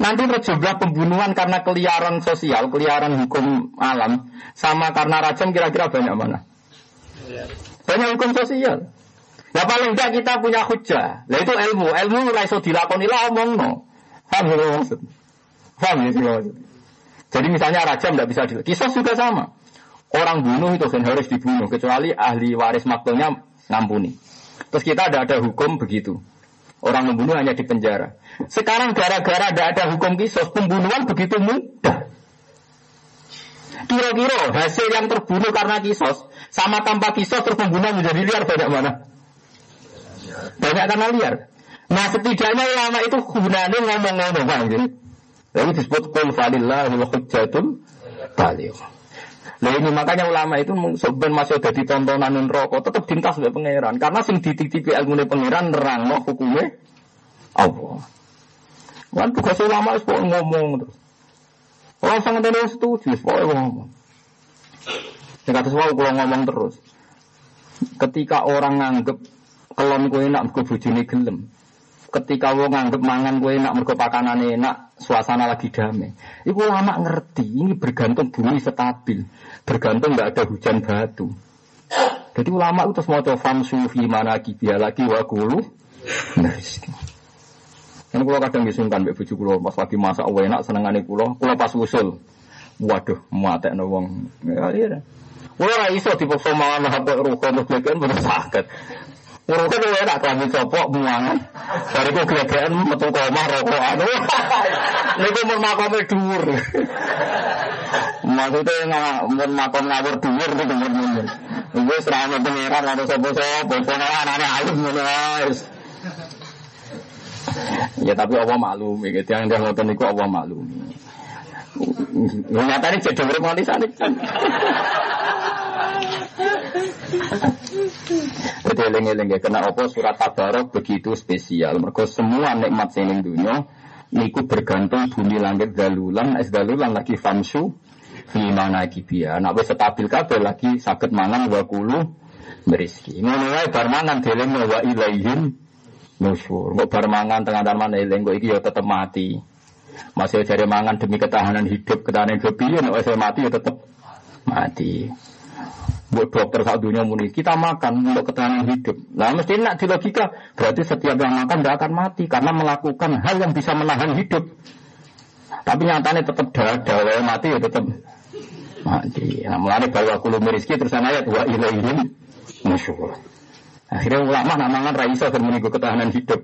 A: Nanti terjebak pembunuhan karena keliaran sosial, keliaran hukum alam, sama karena racun kira-kira banyak mana? Banyak hukum sosial. Ya paling tidak kita punya hujah. Nah itu ilmu. Ilmu mulai so dilakoni lah omong no. Paham ya maksud? Paham ya maksud? Jadi misalnya raja tidak bisa di Kisah juga sama. Orang bunuh itu kan harus dibunuh kecuali ahli waris maklumnya ngampuni. Terus kita ada ada hukum begitu. Orang membunuh hanya di penjara. Sekarang gara-gara tidak ada hukum kisos, pembunuhan begitu mudah. Kira-kira hasil yang terbunuh karena kisos sama tanpa kisos terus pembunuhan menjadi liar banyak mana? Banyak karena liar. Nah setidaknya ulama itu gunanya ngomong-ngomong. Lalu disebut kul falillah hujjatul baligh. Nah ini makanya ulama itu sebenarnya masih ada di tontonan rokok tetap dintas oleh pangeran karena sing dititipi ilmu pangeran nerang no hukumnya Allah. Kan tugas ulama itu ngomong terus. Orang sangat ada setuju, pokoknya ngomong. Yang kata semua kalau ngomong terus. Ketika orang nganggep kelon kue enak mergo bojone gelem. Ketika wong nganggep mangan kue enak mergo pakanane enak, suasana lagi damai. Ibu lama ngerti, ini bergantung bumi stabil. Bergantung nggak ada hujan batu. Jadi ulama itu semua coba famsu fi mana kibia lagi wakulu. Nah, kan kalau kadang disungkan mbek bojo kula pas lagi masak enak senengane kula, kula pas usul. Waduh, muatekno wong. Ya iya. Kula ora iso dipaksa mangan HP rukun untuk glegekan bener saged. Rukun lu enak klambi copok muangan. Bariku glegekan metu koma rokokan. Niku mun makome dhuwur. Maksudnya mun makom ngawur dhuwur niku mun. Wis ra ono pengiran ora sapa-sapa, pokoke anane ayem ngono wis. Ya tapi Allah maklumi, gitu. yang dia ngotot niku Allah maklumi. Nyatanya jadi urip nganti sana. Jadi eling-eling ya, kena apa surat Tabarok begitu spesial. Mereka semua nikmat sini dunia, niku bergantung bumi langit dalulan, es dalulan lagi famsu, gimana kibia. Nak wis stabil kabeh lagi sakit mangan wa kulu beriski. Ngono wae bar mangan deleng wa ilaihim nusyur. Kok bar mangan tengah mana eling kok iki ya tetep mati. Masih cari mangan demi ketahanan hidup, ketahanan hidup piye nek saya mati ya tetep mati. Buat dokter saat dunia muni kita makan untuk ketahanan hidup. Nah mesti nak di logika berarti setiap yang makan tidak akan mati karena melakukan hal yang bisa menahan hidup. Tapi nyatanya tetap dawa mati ya tetap mati. Nah mulai bahwa kulum rizki terus ayat wa ilaihim nusyur. Akhirnya ulama nak mangan raisa dan menunggu ketahanan hidup.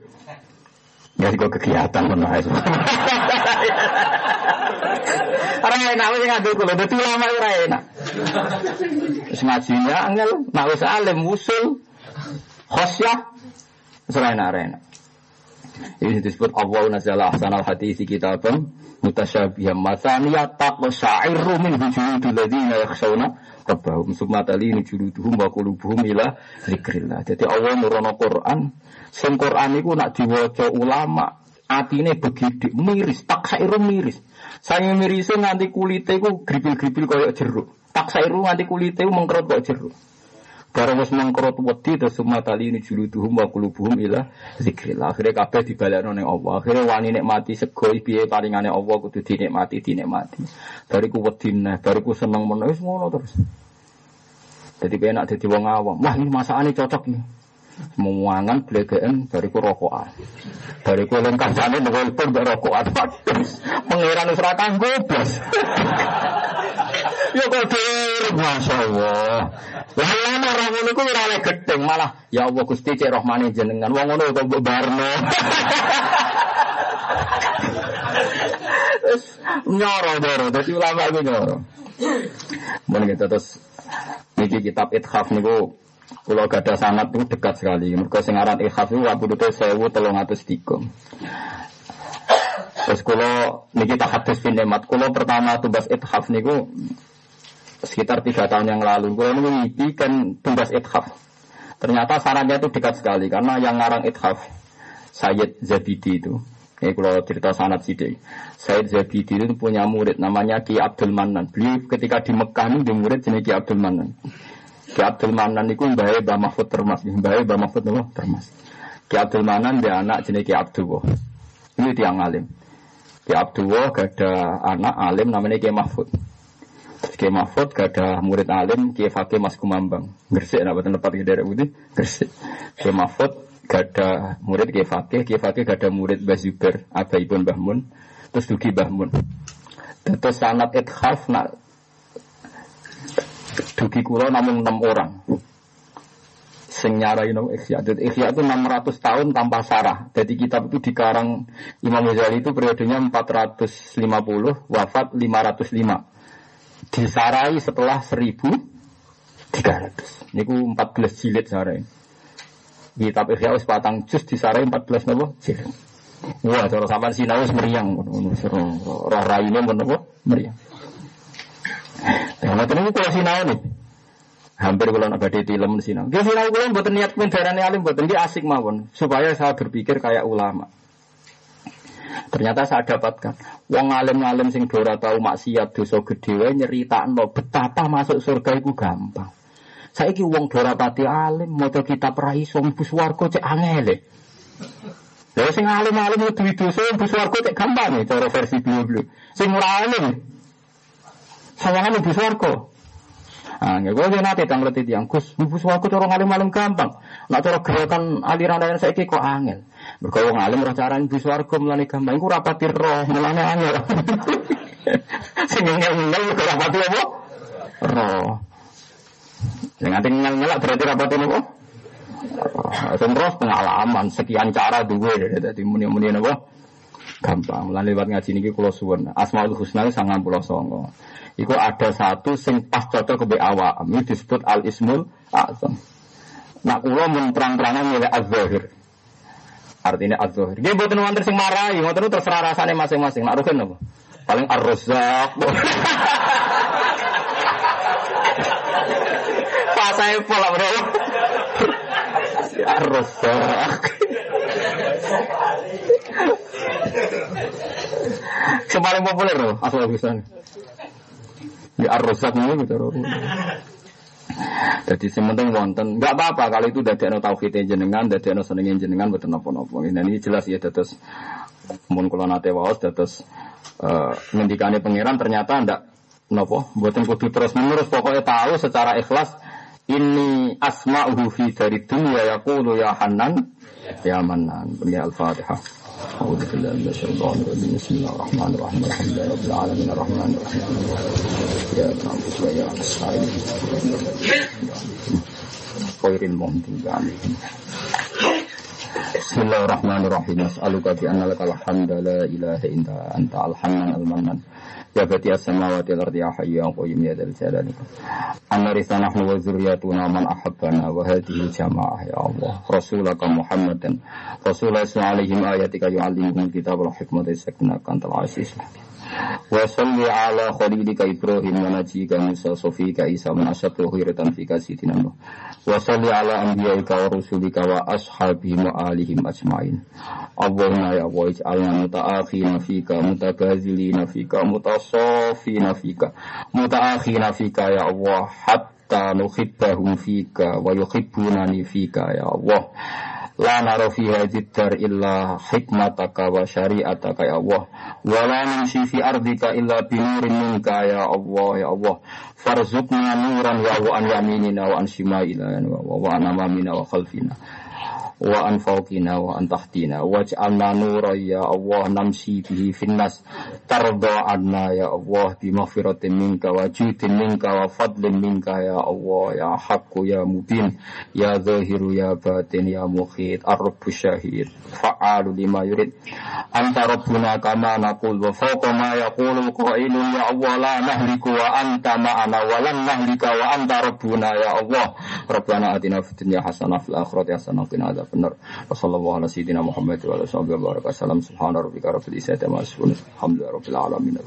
A: Ya kok kegiatan pun itu. Orang enak wis ngadu kula dadi ulama ora ngajinya angel, nak wis alim usul khosyah selain enak. Ini disebut Allah nazala ahsanal hadisi kitabam mutasyabiham mataniyat taqsairu min hujudul ladina yakhshawna rabbahum summa talini juluduhum wa qulubuhum ila zikrillah. Jadi Allah nurono Quran, sing Quran iku nak diwaca ulama, atine begidik miris, tak sairu miris. Saya mirise nganti kulite iku gripil-gripil koyo jeruk. Tak sairu nganti kulite mengkerut koyo jeruk. Barang wis mangkrut wedi terus semua tali ini juluduhum wa qulubuhum ila zikrillah. Akhire kabeh dibalekno ning Allah. Akhire wani nikmati sego piye paringane Allah kudu dinikmati dinikmati. Bariku wedi neh, bariku seneng menawa wis ngono terus. Jadi enak dadi wong awam. Wah ini masakane cocok nih. Memuangan blegean bariku rokokan. Bariku lengkap jane nelpon mbek rokokan. Pangeran wis ora kanggo blas. Ya kodir, Masya Allah. Lah lama orang ngono ku ora gedeng malah ya Allah Gusti cek rahmane jenengan. Wong ngono kok mbok barno. Nyoro nyoro, dadi ulama iku nyoro. Mun kita terus niki kitab Ithaf niku kula gadah sanad niku dekat sekali. Mergo sing aran Ithaf niku wabudute 1303. Terus kula niki tak hadis bin Nemat. Kula pertama tugas Ithaf niku sekitar tiga tahun yang lalu. Kula niku ngipi kan tugas Ithaf. Ternyata sarannya itu dekat sekali karena yang ngarang Ithaf Sayyid Zabidi itu ini kalau cerita sanat sih Said Zabidi itu punya murid namanya Ki Abdul Manan. Beliau ketika di Mekah ini dia murid jenis Ki Abdul Manan. Ki Abdul Manan itu mbak Mbah Mahfud Termas. Mbak Mbah Mahfud itu Termas. Ki Abdul Manan dia anak jenis Ki Abdul Ini tiang alim. Ki Abdul gak ada anak alim namanya Ki Mahfud. Ki Mahfud ada murid alim Ki Fakih Mas Kumambang. Gresik, betul tempat di daerah putih. Gresik. Ki Mahfud gada murid Kiai Fakih, Kiai Fakih gada murid Mbah Zubair, abaipun Mbah Mun, terus dugi Mbah Mun. Terus sanat ithaf nak dugi kula namun enam orang. Sing nyarai no ikhya. Jadi ikhya itu 600 tahun tanpa sarah. Jadi kitab itu dikarang Imam Ghazali itu periodenya 450, wafat 505. Disarai setelah 1300. Niku 14 jilid sarai. Kitab Ihya wis patang jus disarai 14 nopo jilid. Wah, cara sampean sinau meriang ngono roh raine nopo meriang. Ngoten niku kula sinau nih. Hampir kalau nak badai tilem sinau. Dia sinau kula mboten niat pendarane alim mboten dia asik mawon supaya saya berpikir kayak ulama. Ternyata saya dapatkan wong alim-alim sing dora tahu maksiat dosa gedhe wae nyeritakno betapa masuk surga itu gampang. Saiki wong dora pati alim maca kitab ra iso mlebu swarga cek angel. Lha sing alim-alim itu dosa mlebu swarga cek gampang cara versi beliau-beliau. Sing ora alim sawangan mlebu swarga. Ah, nggak gue nanti tanggal tiang Gus, mlebu swarga cara alim-alim gampang. Nak cara gerakan aliran aliran saiki kok angel. Mergo wong alim ora carane mlebu swarga mulane gampang. Iku rapati roh mulane angel. Sing ngel-ngel ora rapati apa? Roh. Yang nanti nyelak berarti rapat ini kok. Terus pengalaman sekian cara dua dari muni-muni apa? Gampang. Lan lewat ngaji niki kula suwun. Asmaul Husna sangat pulau songo. Iku ada satu sing pas cocok ke awak. Ini disebut al ismul azam. Nak kula mun terang-terangan milih az-zahir. Artinya az-zahir. Dia buatan wonten sing marahi, ngoten terserah rasane masing-masing. Nak rugen apa? Paling ar-razzaq. Pak saya pola bro. Ya. Yang paling populer loh, asal bisa. Ya ar-rusak ini gitu. Jadi sementing wonten, nggak apa-apa kalau itu dari no tauhid jenengan, dari no senengin jenengan betul nopo-nopo. Ini ini jelas ya terus mun kula nate waos terus uh, ngendikane pangeran ternyata ndak nopo, buatan kudu terus menerus pokoknya tahu secara ikhlas ini asma'uhu fi dari dunia yaqulu ya Hanan ya Manan. Bunyi Al-Fatihah. أعوذ بالله من الشيطان الرجيم بسم الله الرحمن الرحيم الحمد لله رب العالمين الرحمن الرحيم يا نعبد ويا نستعين خير المهدي عليهم بسم الله الرحمن الرحيم أسألك بأن لك الحمد لا إله إلا أنت الحنان المنان Ya bati as-samawati wal ardi ya hayyu ya qayyum ya dzal jalali. Anarisa nahnu wa dzurriyyatuna man ahabbana wa hadhihi jamaah ya Allah. Rasulaka Muhammadan. Rasulullah sallallahu ayatika yu'allimuhum kitab wal hikmata sakna kantal aziz. Wa salli ala khalilika Ibrahim wa najika Musa sofika Isa man asyadu khiratan fika sidina Nuh. Wa salli ala anbiyaika wa rusulika wa ashabihim wa alihim ajmain. Allahumma ya Allah ij'alna muta'akhina fika mutabazilina fika mutasafina fika muta'akhina fika ya Allah hatta nuhibbahum fika wa yuhibbunani fika ya Allah La naro fi dar illa hikmataka wa syari'ataka ya Allah. Wa la nimshi fi ardika illa binurin minka ya Allah ya Allah. Farzukna nuran wa an yaminina wa an shimailina wa wa an amamina wa khalfina. Wa an fawqina wa an tahtina waj'alna nura ya Allah namsi bihi finnas. Tarda anna ya Allah bi maghfiratin minka wa judin minka wa fadlin minka ya Allah ya haqqu ya mubin ya zahiru ya batin ya mukhid ar-rabbu syahid fa'alu lima yurid. Anta rabbuna kama naqul wa fawqa ma yaqulu qailun ya Allah la nahliku wa anta ma'ana wa lan nahlika wa anta rabbuna ya Allah. Rabbana atina fid dunya hasanah fil akhirati hasanah wa qina adzabannar wa sallallahu ala sayyidina Muhammad wa ala sahbihi wa alamin